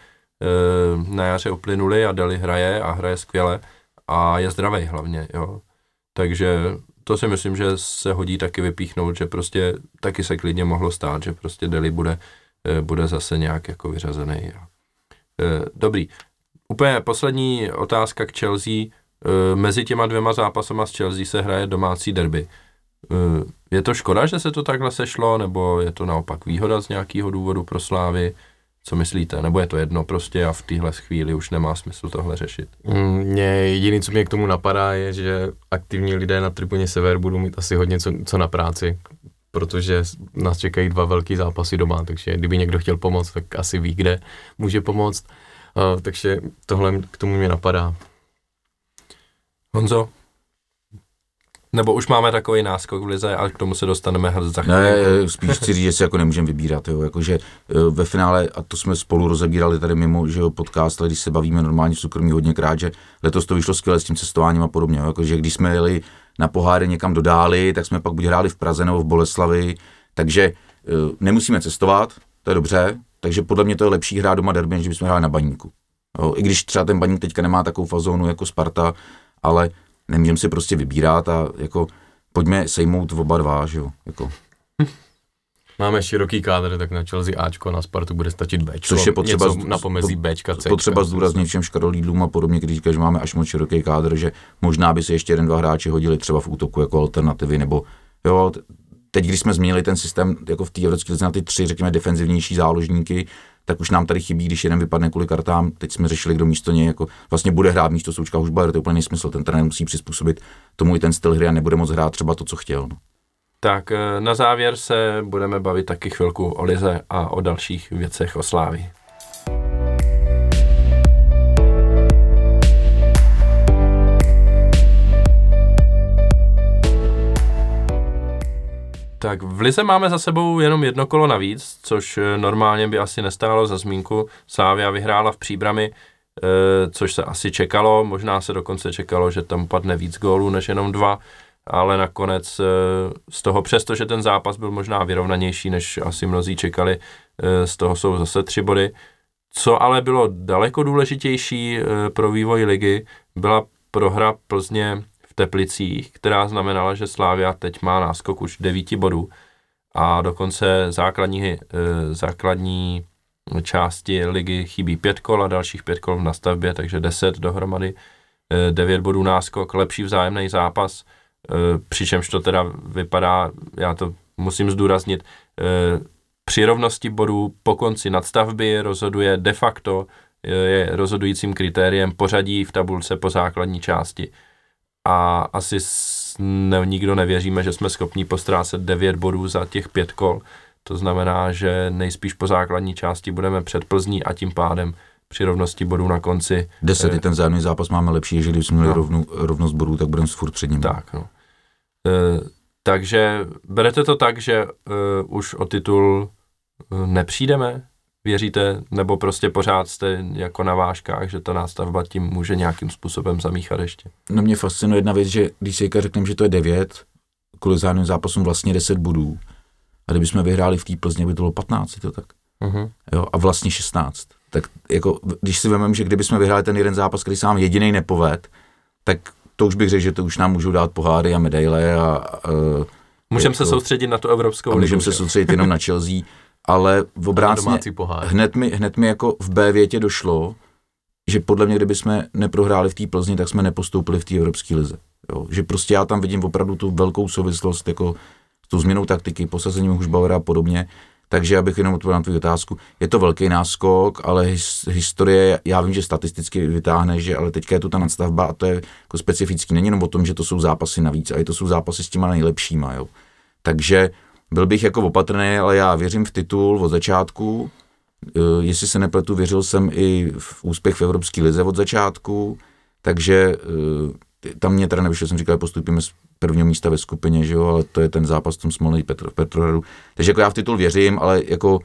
na jaře uplynuly a Deli hraje a hraje skvěle a je zdravý hlavně, jo. Takže to si myslím, že se hodí taky vypíchnout, že prostě taky se klidně mohlo stát, že prostě Deli bude, uh, bude zase nějak jako vyřazený. Uh, dobrý. Úplně poslední otázka k Chelsea Eh, mezi těma dvěma zápasama s Chelsea se hraje domácí derby. Eh, je to škoda, že se to takhle sešlo, nebo je to naopak výhoda z nějakého důvodu pro Slávy? Co myslíte? Nebo je to jedno prostě a v téhle chvíli už nemá smysl tohle řešit? Mm, mně jediný, co mě k tomu napadá, je, že aktivní lidé na tribuně Sever budou mít asi hodně co, co na práci, protože nás čekají dva velký zápasy doma, takže kdyby někdo chtěl pomoct, tak asi ví, kde může pomoct. Uh, takže tohle k tomu mě napadá. Honzo? Nebo už máme takový náskok v lize, ale k tomu se dostaneme za chvíli. Ne, spíš chci říct, že si jako nemůžeme vybírat, jo. Jakože eh, ve finále, a to jsme spolu rozebírali tady mimo, že jo, podcast, ale když se bavíme normálně v soukromí hodněkrát, že letos to vyšlo skvěle s tím cestováním a podobně, jo. Jakože když jsme jeli na poháry někam do dály, tak jsme pak buď hráli v Praze nebo v Boleslavi, takže eh, nemusíme cestovat, to je dobře, takže podle mě to je lepší hrát doma derby, než bychom hráli na baníku. Jo. I když třeba ten baník teďka nemá takovou fazónu jako Sparta, ale nemůžeme si prostě vybírat a jako pojďme sejmout oba dva, že jo, jako. Máme široký kádr, tak na Chelsea Ačko, na Spartu bude stačit Bčko. Což je potřeba, něco na pomezí Bčka, Cčka. Potřeba zdůraznit všem škarolídlům a podobně, když říkáš, že máme až moc široký kádr, že možná by se ještě jeden, dva hráči hodili třeba v útoku jako alternativy, nebo jo, teď, když jsme změnili ten systém jako v té evropské na ty tři, řekněme, defenzivnější záložníky, tak už nám tady chybí, když jeden vypadne kvůli kartám. Teď jsme řešili, kdo místo něj jako vlastně bude hrát místo Součka Hušbaler, to je úplně nesmysl. Ten trenér musí přizpůsobit tomu i ten styl hry a nebude moc hrát třeba to, co chtěl. No. Tak eh, na závěr se budeme bavit taky chvilku o Lize a o dalších věcech o Slávii. Tak v Lize máme za sebou jenom jedno kolo navíc, což eh, normálně by asi nestálo za zmínku. Sávia vyhrála v příbrami, eh, což se asi čekalo, možná se dokonce čekalo, že tam padne víc gólů než jenom dva, ale nakonec eh, z toho, přesto, že ten zápas byl možná vyrovnanější, než asi mnozí čekali, z toho jsou zase tři body. Co ale bylo daleko důležitější pro vývoj ligy, byla prohra Plzně Teplicích, která znamenala, že Slávia teď má náskok už 9 bodů a dokonce základní, eh, základní části ligy chybí pět kol a dalších pět kol v nastavbě, takže 10 dohromady, 9 eh, bodů náskok, lepší vzájemný zápas, eh, přičemž to teda vypadá, já to musím zdůraznit, při rovnosti bodů po konci nadstavby rozhoduje de facto, je rozhodujícím kritériem pořadí v tabulce po základní části a asi ne, nikdo nevěříme, že jsme schopni postrácet 9 bodů za těch pět kol. To znamená, že nejspíš po základní části budeme před Plzní a tím pádem při rovnosti bodů na konci. Deset je ten vzájemný zápas máme lepší, že když jsme měli no. rovnu, rovnost bodů, tak budeme furt před ním. Tak, no. E, takže berete to tak, že e, už o titul nepřijdeme? Věříte, nebo prostě pořád jste jako na vážkách, že ta nástavba tím může nějakým způsobem zamíchat ještě? No mě fascinuje jedna věc, že když si řekneme, že to je 9, kvůli zájemným zápasům vlastně 10 bodů, a kdybychom vyhráli v té Plzně, by to bylo 15, to tak. Uh-huh. Jo, a vlastně 16. Tak jako, když si vezmeme, že kdybychom vyhráli ten jeden zápas, který se nám jediný nepoved, tak to už bych řekl, že to už nám můžou dát poháry a medaile a... Uh, Můžeme se soustředit na tu Evropskou ligu. Můžeme se soustředit jenom na Chelsea ale v obrácně, hned mi, hned mi jako v B větě došlo, že podle mě, kdyby jsme neprohráli v té Plzni, tak jsme nepostoupili v té Evropské lize. Jo? Že prostě já tam vidím opravdu tu velkou souvislost jako s tou změnou taktiky, posazením Hušbauera a podobně. Takže abych jenom odpověděl na tvou otázku, je to velký náskok, ale his, historie, já vím, že statisticky vytáhne, že ale teďka je tu ta nadstavba a to je jako specifický. Není jenom o tom, že to jsou zápasy navíc, ale to jsou zápasy s těma nejlepšíma. Jo. Takže byl bych jako opatrný, ale já věřím v titul od začátku. E, jestli se nepletu, věřil jsem i v úspěch v Evropské lize od začátku, takže e, tam mě teda nevyšlo, jsem říkal, že postupíme z prvního místa ve skupině, že jo, ale to je ten zápas v tom Smolnej Petro, Petrohradu. Takže jako já v titul věřím, ale jako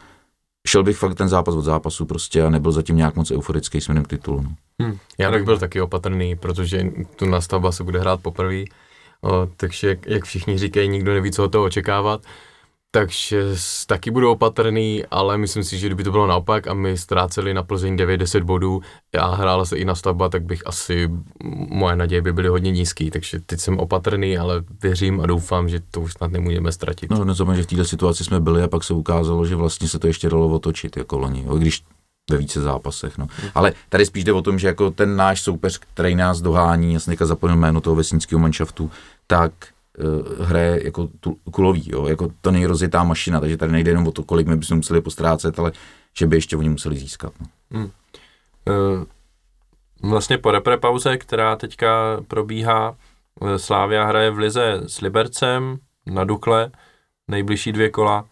šel bych fakt ten zápas od zápasu prostě a nebyl zatím nějak moc euforický směrem k titulu. No. Hmm. Já bych byl taky opatrný, protože tu nastavba se bude hrát poprvé, takže jak všichni říkají, nikdo neví, co od toho očekávat. Takže taky budu opatrný, ale myslím si, že kdyby to bylo naopak a my ztráceli na Plzeň 9-10 bodů a hrála se i na stavba, tak bych asi, moje naděje by byly hodně nízký, takže teď jsem opatrný, ale věřím a doufám, že to už snad nemůžeme ztratit. No, nezapomeň, že v této situaci jsme byli a pak se ukázalo, že vlastně se to ještě dalo otočit jako loni, když ve více zápasech. No. Ale tady spíš jde o tom, že jako ten náš soupeř, který nás dohání, já jsem zapomněl jméno toho vesnického manšaftu, tak hraje jako tu, kulový, jo, jako to nejrozjetá mašina, takže tady nejde jenom o to, kolik my bychom museli postrácet, ale že by ještě oni museli získat. No. Hmm. Uh, vlastně po repre která teďka probíhá, eh, Slávia hraje v Lize s Libercem na Dukle, nejbližší dvě kola,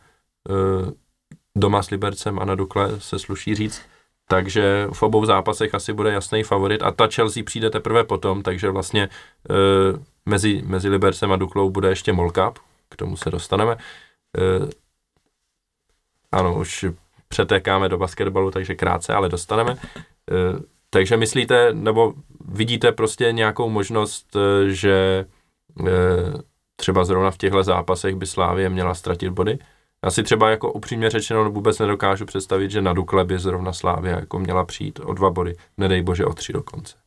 doma s Libercem a na Dukle se sluší říct. Takže v obou zápasech asi bude jasný favorit a ta Chelsea přijde teprve potom, takže vlastně Mezi, mezi Libercem a Duklou bude ještě Molkap, k tomu se dostaneme. E, ano, už přetékáme do basketbalu, takže krátce, ale dostaneme. E, takže myslíte, nebo vidíte prostě nějakou možnost, e, že e, třeba zrovna v těchto zápasech by Slávě měla ztratit body? Já si třeba jako upřímně řečeno vůbec nedokážu představit, že na Dukle by zrovna Slávě jako měla přijít o dva body, nedej bože o tři dokonce.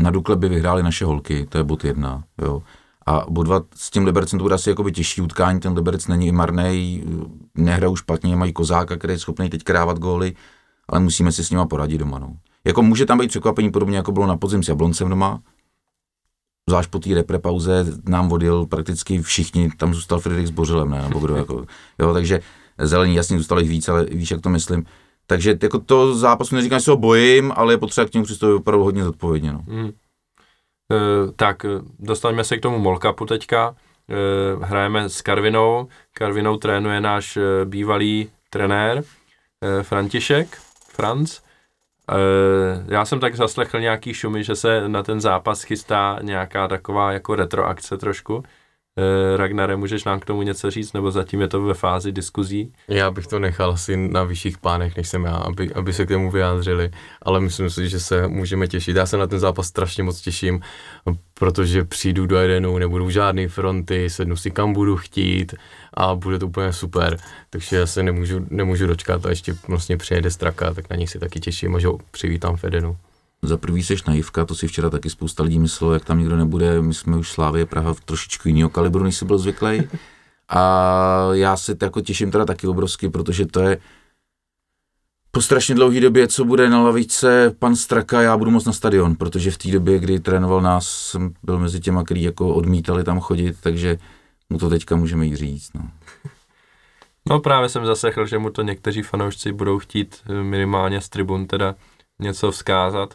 Na Dukle by vyhráli naše holky, to je bod jedna. Jo. A bod dva, s tím Libercem to bude asi jakoby těžší utkání, ten Liberec není marný, nehrajou špatně, mají kozáka, který je schopný teď krávat góly, ale musíme si s nima poradit doma. No. Jako může tam být překvapení podobně, jako bylo na podzim s Jabloncem doma, zvlášť po té repre pauze nám vodil prakticky všichni, tam zůstal Friedrich s Bořilem, ne, nebo kdo, jako, jo, takže zelení jasně zůstali víc, ale víš, jak to myslím. Takže jako to zápasu neříkám, že se ho bojím, ale je potřeba k němu přistoupit opravdu hodně zodpovědně. No. Hmm. E, tak dostaňme se k tomu Molkapu teďka. E, hrajeme s Karvinou. Karvinou trénuje náš e, bývalý trenér e, František, Franc. E, já jsem tak zaslechl nějaký šumy, že se na ten zápas chystá nějaká taková jako retroakce trošku. Eh, Ragnare, můžeš nám k tomu něco říct, nebo zatím je to ve fázi diskuzí? Já bych to nechal asi na vyšších pánech, než jsem já, aby, aby se k tomu vyjádřili, ale myslím si, že se můžeme těšit. Já se na ten zápas strašně moc těším, protože přijdu do Edenu, nebudou žádné fronty, sednu si kam budu chtít a bude to úplně super, takže já se nemůžu, nemůžu dočkat a ještě vlastně přijede Straka, tak na něj si taky těším a že ho přivítám v Edenu. Za prvý seš naivka, to si včera taky spousta lidí myslelo, jak tam nikdo nebude, my jsme už Slávě Praha v trošičku jiného kalibru, než jsi byl zvyklý. A já se jako těším teda taky obrovsky, protože to je po strašně dlouhé době, co bude na lavice pan Straka, já budu moc na stadion, protože v té době, kdy trénoval nás, jsem byl mezi těma, kteří jako odmítali tam chodit, takže mu to teďka můžeme jít říct. No. no právě jsem zaslechl, že mu to někteří fanoušci budou chtít minimálně z tribun teda něco vzkázat.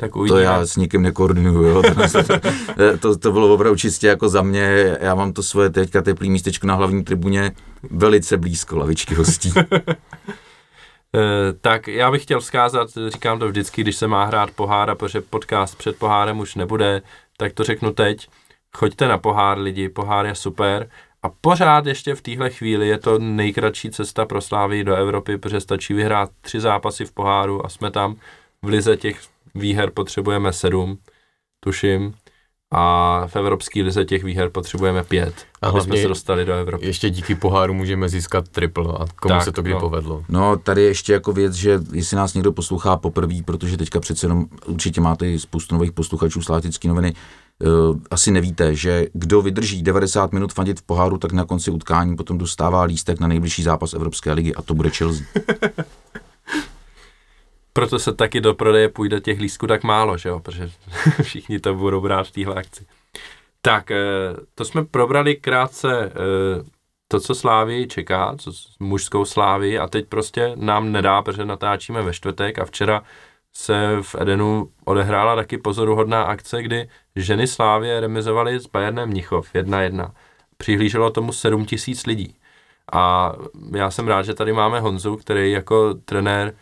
Tak uvidíme. To já s nikým nekoordinuju, jo. To, to, to, bylo opravdu čistě jako za mě, já mám to svoje teďka teplý místečko na hlavní tribuně velice blízko lavičky hostí. Eh, tak já bych chtěl vzkázat, říkám to vždycky, když se má hrát pohár a protože podcast před pohárem už nebude, tak to řeknu teď. Choďte na pohár lidi, pohár je super a pořád ještě v téhle chvíli je to nejkratší cesta pro Slávy do Evropy, protože stačí vyhrát tři zápasy v poháru a jsme tam. V lize těch výher potřebujeme sedm, tuším. A v Evropské lize těch výher potřebujeme pět, a aby jsme se dostali do Evropy. Ještě díky poháru můžeme získat triple a komu tak, se to kdy no. povedlo. No tady ještě jako věc, že jestli nás někdo poslouchá poprvé, protože teďka přece jenom určitě máte spoustu nových posluchačů Slátický noviny, uh, asi nevíte, že kdo vydrží 90 minut fandit v poháru, tak na konci utkání potom dostává lístek na nejbližší zápas Evropské ligy a to bude Chelsea. Proto se taky do prodeje půjde těch lístků tak málo, že jo? protože všichni to budou brát v téhle akci. Tak, eh, to jsme probrali krátce eh, to, co Slávy čeká, co mužskou Slávy a teď prostě nám nedá, protože natáčíme ve čtvrtek a včera se v Edenu odehrála taky pozoruhodná akce, kdy ženy Slávě remizovaly s Bayernem Mnichov 1-1. Přihlíželo tomu 7 tisíc lidí. A já jsem rád, že tady máme Honzu, který jako trenér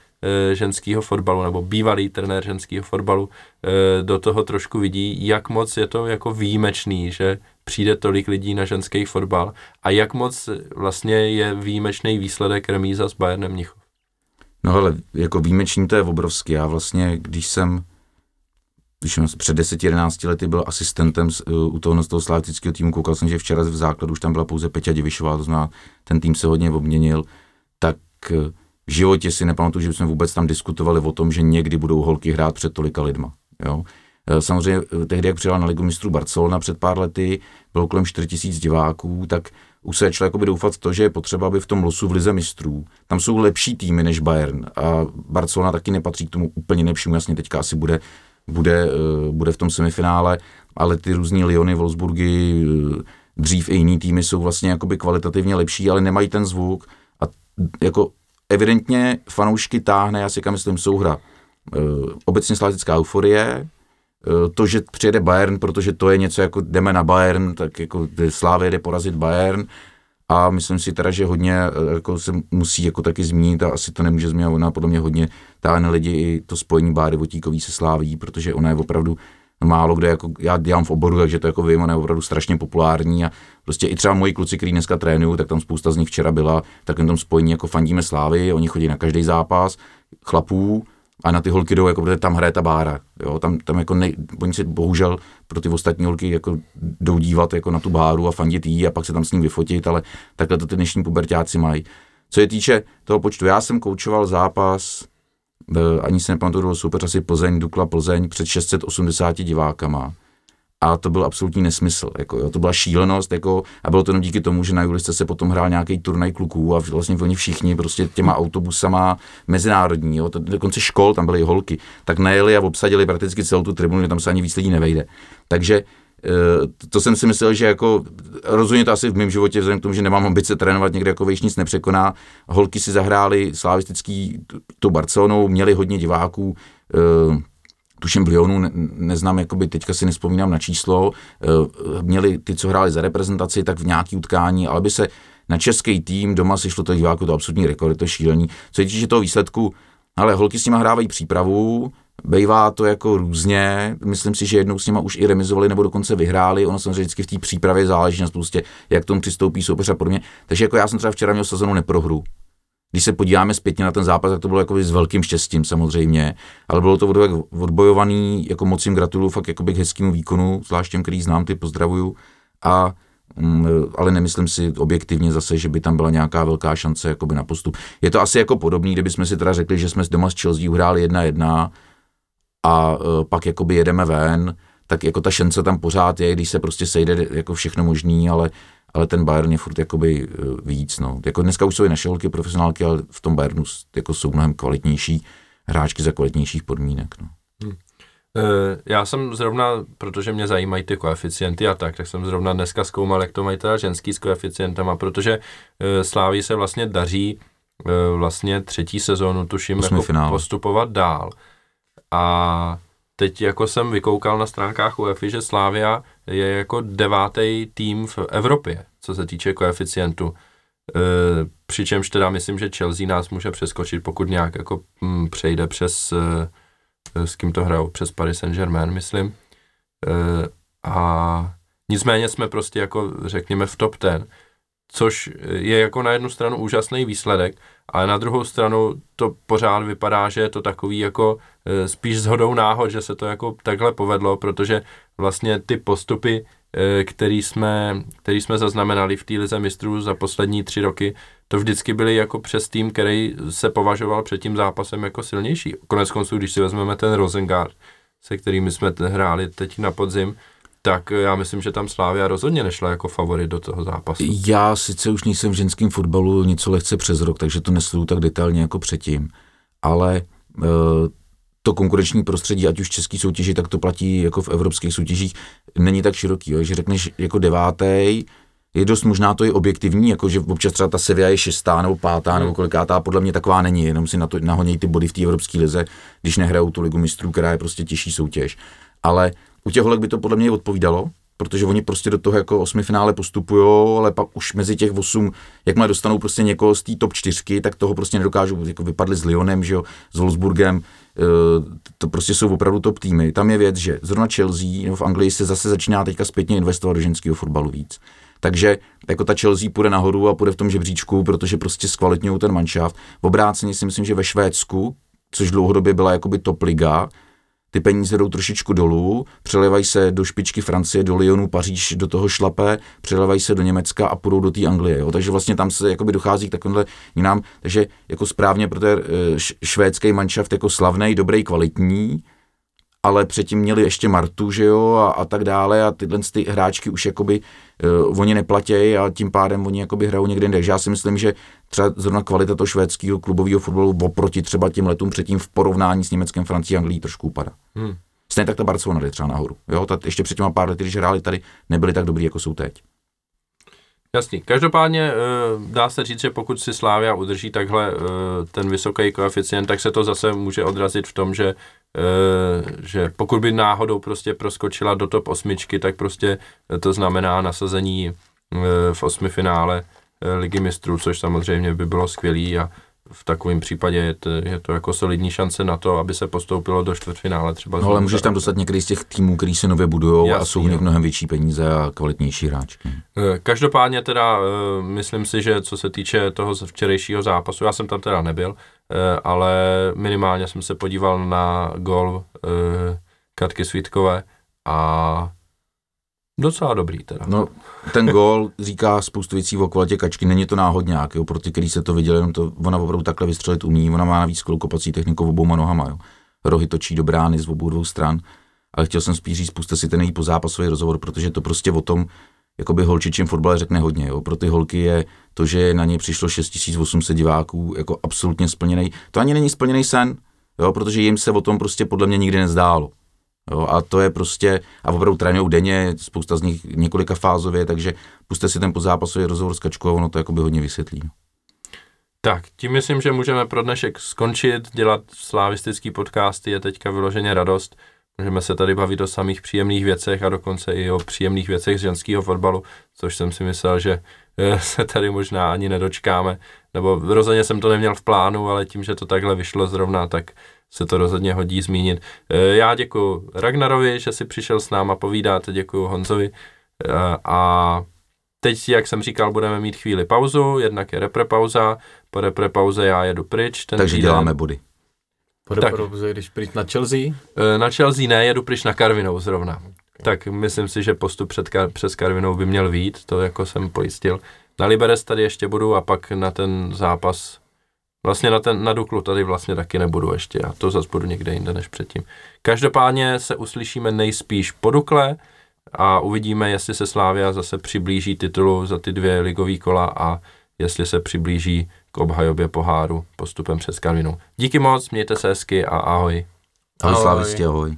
ženského fotbalu, nebo bývalý trenér ženského fotbalu, e, do toho trošku vidí, jak moc je to jako výjimečný, že přijde tolik lidí na ženský fotbal a jak moc vlastně je výjimečný výsledek remíza s Bayernem Mnichov. No ale jako výjimečný to je obrovský. Já vlastně, když jsem když jsem před 10-11 lety byl asistentem z, uh, u toho, toho slavického týmu, koukal jsem, že včera v základu už tam byla pouze Peťa Divišová, to znamená, ten tým se hodně obměnil, tak v životě si nepamatuju, že jsme vůbec tam diskutovali o tom, že někdy budou holky hrát před tolika lidma. Jo? Uh, samozřejmě tehdy, jak přijela na Ligu mistrů Barcelona před pár lety, bylo kolem 4000 diváků, tak už se začal jakoby doufat to, že je potřeba, aby v tom losu v Lize mistrů, tam jsou lepší týmy než Bayern a Barcelona taky nepatří k tomu úplně nejlepšímu, jasně teďka asi bude, bude, uh, bude v tom semifinále, ale ty různý Lyony, Wolfsburgy, dřív i jiný týmy jsou vlastně jakoby kvalitativně lepší, ale nemají ten zvuk a jako evidentně fanoušky táhne, já si kam myslím, souhra. Uh, obecně slávická euforie, to, že přijede Bayern, protože to je něco jako jdeme na Bayern, tak jako Slávě jde porazit Bayern a myslím si teda, že hodně jako se musí jako taky zmínit a asi to nemůže zmínit, ona podle mě hodně táhne lidi i to spojení Báry Votíkový se Sláví, protože ona je opravdu málo kde, jako já dělám v oboru, takže to jako vím, ona je opravdu strašně populární a prostě i třeba moji kluci, kteří dneska trénují, tak tam spousta z nich včera byla, tak tom spojení jako fandíme Slávy, oni chodí na každý zápas, chlapů, a na ty holky jdou, jako protože tam hraje ta bára. Jo, tam, tam jako ne, oni si bohužel pro ty ostatní holky jako jdou dívat jako na tu báru a fandit jí a pak se tam s ním vyfotit, ale takhle to ty dnešní pubertáci mají. Co je týče toho počtu, já jsem koučoval zápas, ani se nepamatuju, super, asi Plzeň, Dukla Plzeň před 680 divákama a to byl absolutní nesmysl. Jako, jo, to byla šílenost jako, a bylo to jenom díky tomu, že na Julice se potom hrál nějaký turnaj kluků a vlastně oni všichni prostě těma autobusama mezinárodní, jo, to, dokonce škol, tam byly holky, tak najeli a obsadili prakticky celou tu tribunu, že tam se ani víc lidí nevejde. Takže to jsem si myslel, že jako rozhodně to asi v mém životě, vzhledem k tomu, že nemám ambice trénovat někde jako vejš nic nepřekoná. Holky si zahrály slavistický tu Barcelonou, měli hodně diváků, eh, tuším v Lyonu, ne, neznám, jakoby teďka si nespomínám na číslo, eh, měli ty, co hráli za reprezentaci, tak v nějaký utkání, ale by se na český tým doma si šlo to diváku, to absolutní rekord, to šílení. Co je týče toho výsledku, ale holky s nimi hrávají přípravu, Bejvá to jako různě, myslím si, že jednou s nima už i remizovali nebo dokonce vyhráli, ono samozřejmě vždycky v té přípravě záleží na prostě, jak tomu přistoupí soupeř a podobně. Takže jako já jsem třeba včera měl sezonu neprohru, když se podíváme zpětně na ten zápas, tak to bylo jako s velkým štěstím samozřejmě, ale bylo to odbojovaný, jako moc jim gratuluju fakt jako k hezkému výkonu, zvlášť těm, který znám, ty pozdravuju. A mm, ale nemyslím si objektivně zase, že by tam byla nějaká velká šance jakoby na postup. Je to asi jako podobný, kdybychom si teda řekli, že jsme doma s Chelsea uhráli jedna jedna a uh, pak jakoby jedeme ven, tak jako ta šance tam pořád je, když se prostě sejde jako všechno možný, ale ale ten Bayern je furt jakoby eh, víc. No. Jako dneska už jsou i naše holky profesionálky, ale v tom Bayernu jako jsou mnohem kvalitnější hráčky za kvalitnějších podmínek. No. Hmm. Já jsem zrovna, protože mě zajímají ty koeficienty a tak, tak jsem zrovna dneska zkoumal, jak to mají teda ženský s koeficientama, protože Sláví se vlastně daří vlastně třetí sezónu, tuším, jako postupovat dál. A teď jako jsem vykoukal na stránkách UEFA, že Slávia je jako devátý tým v Evropě, co se týče koeficientu. E, přičemž teda myslím, že Chelsea nás může přeskočit, pokud nějak jako m, mm, přejde přes, e, s kým to hrajou, přes Paris Saint-Germain, myslím. E, a nicméně jsme prostě jako, řekněme, v top ten, což je jako na jednu stranu úžasný výsledek, ale na druhou stranu to pořád vypadá, že je to takový jako e, spíš zhodou náhod, že se to jako takhle povedlo, protože vlastně ty postupy, e, který jsme, který jsme zaznamenali v té lize mistrů za poslední tři roky, to vždycky byly jako přes tým, který se považoval před tím zápasem jako silnější. Konec konců, když si vezmeme ten Rosengard, se kterými jsme hráli teď na podzim, tak já myslím, že tam Slávia rozhodně nešla jako favorit do toho zápasu. Já sice už nejsem v ženském fotbalu něco lehce přes rok, takže to nesleduju tak detailně jako předtím, ale uh, to konkurenční prostředí, ať už v české soutěži, tak to platí jako v evropských soutěžích, není tak široký. Jo? Že řekneš jako devátý, je dost možná to i objektivní, jako že občas třeba ta Sevilla je šestá nebo pátá hmm. nebo kolikátá, podle mě taková není, jenom si na to nahonějí ty body v té evropské lize, když nehrajou tu ligu mistrů, která je prostě těžší soutěž. Ale u těch holek by to podle mě odpovídalo, protože oni prostě do toho jako osmi finále postupují, ale pak už mezi těch osm, jakmile dostanou prostě někoho z té top čtyřky, tak toho prostě nedokážou, jako vypadli s Lyonem, že jo, s Wolfsburgem, eh, to prostě jsou opravdu top týmy. Tam je věc, že zrovna Chelsea v Anglii se zase začíná teďka zpětně investovat do ženského fotbalu víc. Takže jako ta Chelsea půjde nahoru a půjde v tom žebříčku, protože prostě zkvalitňují ten manšaft. V obráceně si myslím, že ve Švédsku, což dlouhodobě byla jakoby top liga, ty peníze jdou trošičku dolů, přelevají se do špičky Francie, do Lyonu, Paříž, do toho šlape, přelevají se do Německa a půjdou do té Anglie. Jo. Takže vlastně tam se jakoby dochází k takovémhle jinám. Takže jako správně pro ten eh, švédský manšaft jako slavný, dobrý, kvalitní, ale předtím měli ještě Martu, že jo, a, a tak dále a tyhle ty hráčky už jakoby uh, oni neplatějí a tím pádem oni jakoby hrajou někde jinde. Takže já si myslím, že třeba zrovna kvalita toho švédského klubového fotbalu oproti třeba těm letům předtím v porovnání s Německem, Francií a Anglií trošku upadá. Hmm. Stejně tak ta Barcelona jde třeba nahoru. Jo, ta, ještě před těma pár lety, když hráli tady, nebyli tak dobrý, jako jsou teď. Jasný. Každopádně eh, dá se říct, že pokud si Slávia udrží takhle eh, ten vysoký koeficient, tak se to zase může odrazit v tom, že Eh, že pokud by náhodou prostě proskočila do top osmičky, tak prostě to znamená nasazení v osmi finále ligy mistrů, což samozřejmě by bylo skvělý a v takovém případě je to, je to jako solidní šance na to, aby se postoupilo do čtvrtfinále třeba. No ale můžeš tam dostat některý z těch týmů, který se nově budují a jsou v nich mnohem větší peníze a kvalitnější hráčky. Každopádně teda myslím si, že co se týče toho včerejšího zápasu, já jsem tam teda nebyl, Eh, ale minimálně jsem se podíval na gol eh, Katky Svítkové a docela dobrý teda. No, ten gol říká spoustu věcí o kvalitě kačky, není to náhodňák, jo, pro ty, který se to viděli, jenom to, ona opravdu takhle vystřelit umí, ona má navíc kopací techniku obouma nohama, jo. Rohy točí do brány z obou dvou stran, ale chtěl jsem spíš říct, puste si ten její pozápasový rozhovor, protože to prostě o tom, jakoby holčičím fotbale řekne hodně. Jo. Pro ty holky je to, že na ně přišlo 6800 diváků, jako absolutně splněný. To ani není splněný sen, jo, protože jim se o tom prostě podle mě nikdy nezdálo. Jo, a to je prostě, a opravdu trénují denně, spousta z nich několika fázově, takže puste si ten pozápasový rozhovor s Kačkou, ono to jakoby hodně vysvětlí. No. Tak, tím myslím, že můžeme pro dnešek skončit, dělat slavistický podcasty je teďka vyloženě radost. Můžeme se tady bavit o samých příjemných věcech a dokonce i o příjemných věcech z ženského fotbalu, což jsem si myslel, že eh, se tady možná ani nedočkáme. Nebo rozhodně jsem to neměl v plánu, ale tím, že to takhle vyšlo zrovna, tak se to rozhodně hodí zmínit. Eh, já děkuji Ragnarovi, že si přišel s náma povídat, děkuji Honzovi eh, a teď, jak jsem říkal, budeme mít chvíli pauzu, jednak je repre pauza, po repre pauze já jedu pryč. Ten Takže týden, děláme body. Pode tak. když pryč na Chelsea? E, na Chelsea ne, jedu pryč na Karvinou zrovna. Okay. Tak myslím si, že postup před, přes Karvinou by měl vít, to jako jsem pojistil. Na Liberec tady ještě budu a pak na ten zápas, vlastně na, ten, na Duklu tady vlastně taky nebudu ještě a to zase budu někde jinde než předtím. Každopádně se uslyšíme nejspíš po Dukle a uvidíme, jestli se Slávia zase přiblíží titulu za ty dvě ligové kola a jestli se přiblíží k obhajobě poháru postupem přes Karvinu. Díky moc, mějte se hezky a ahoj. Ahoj, ahoj. ahoj.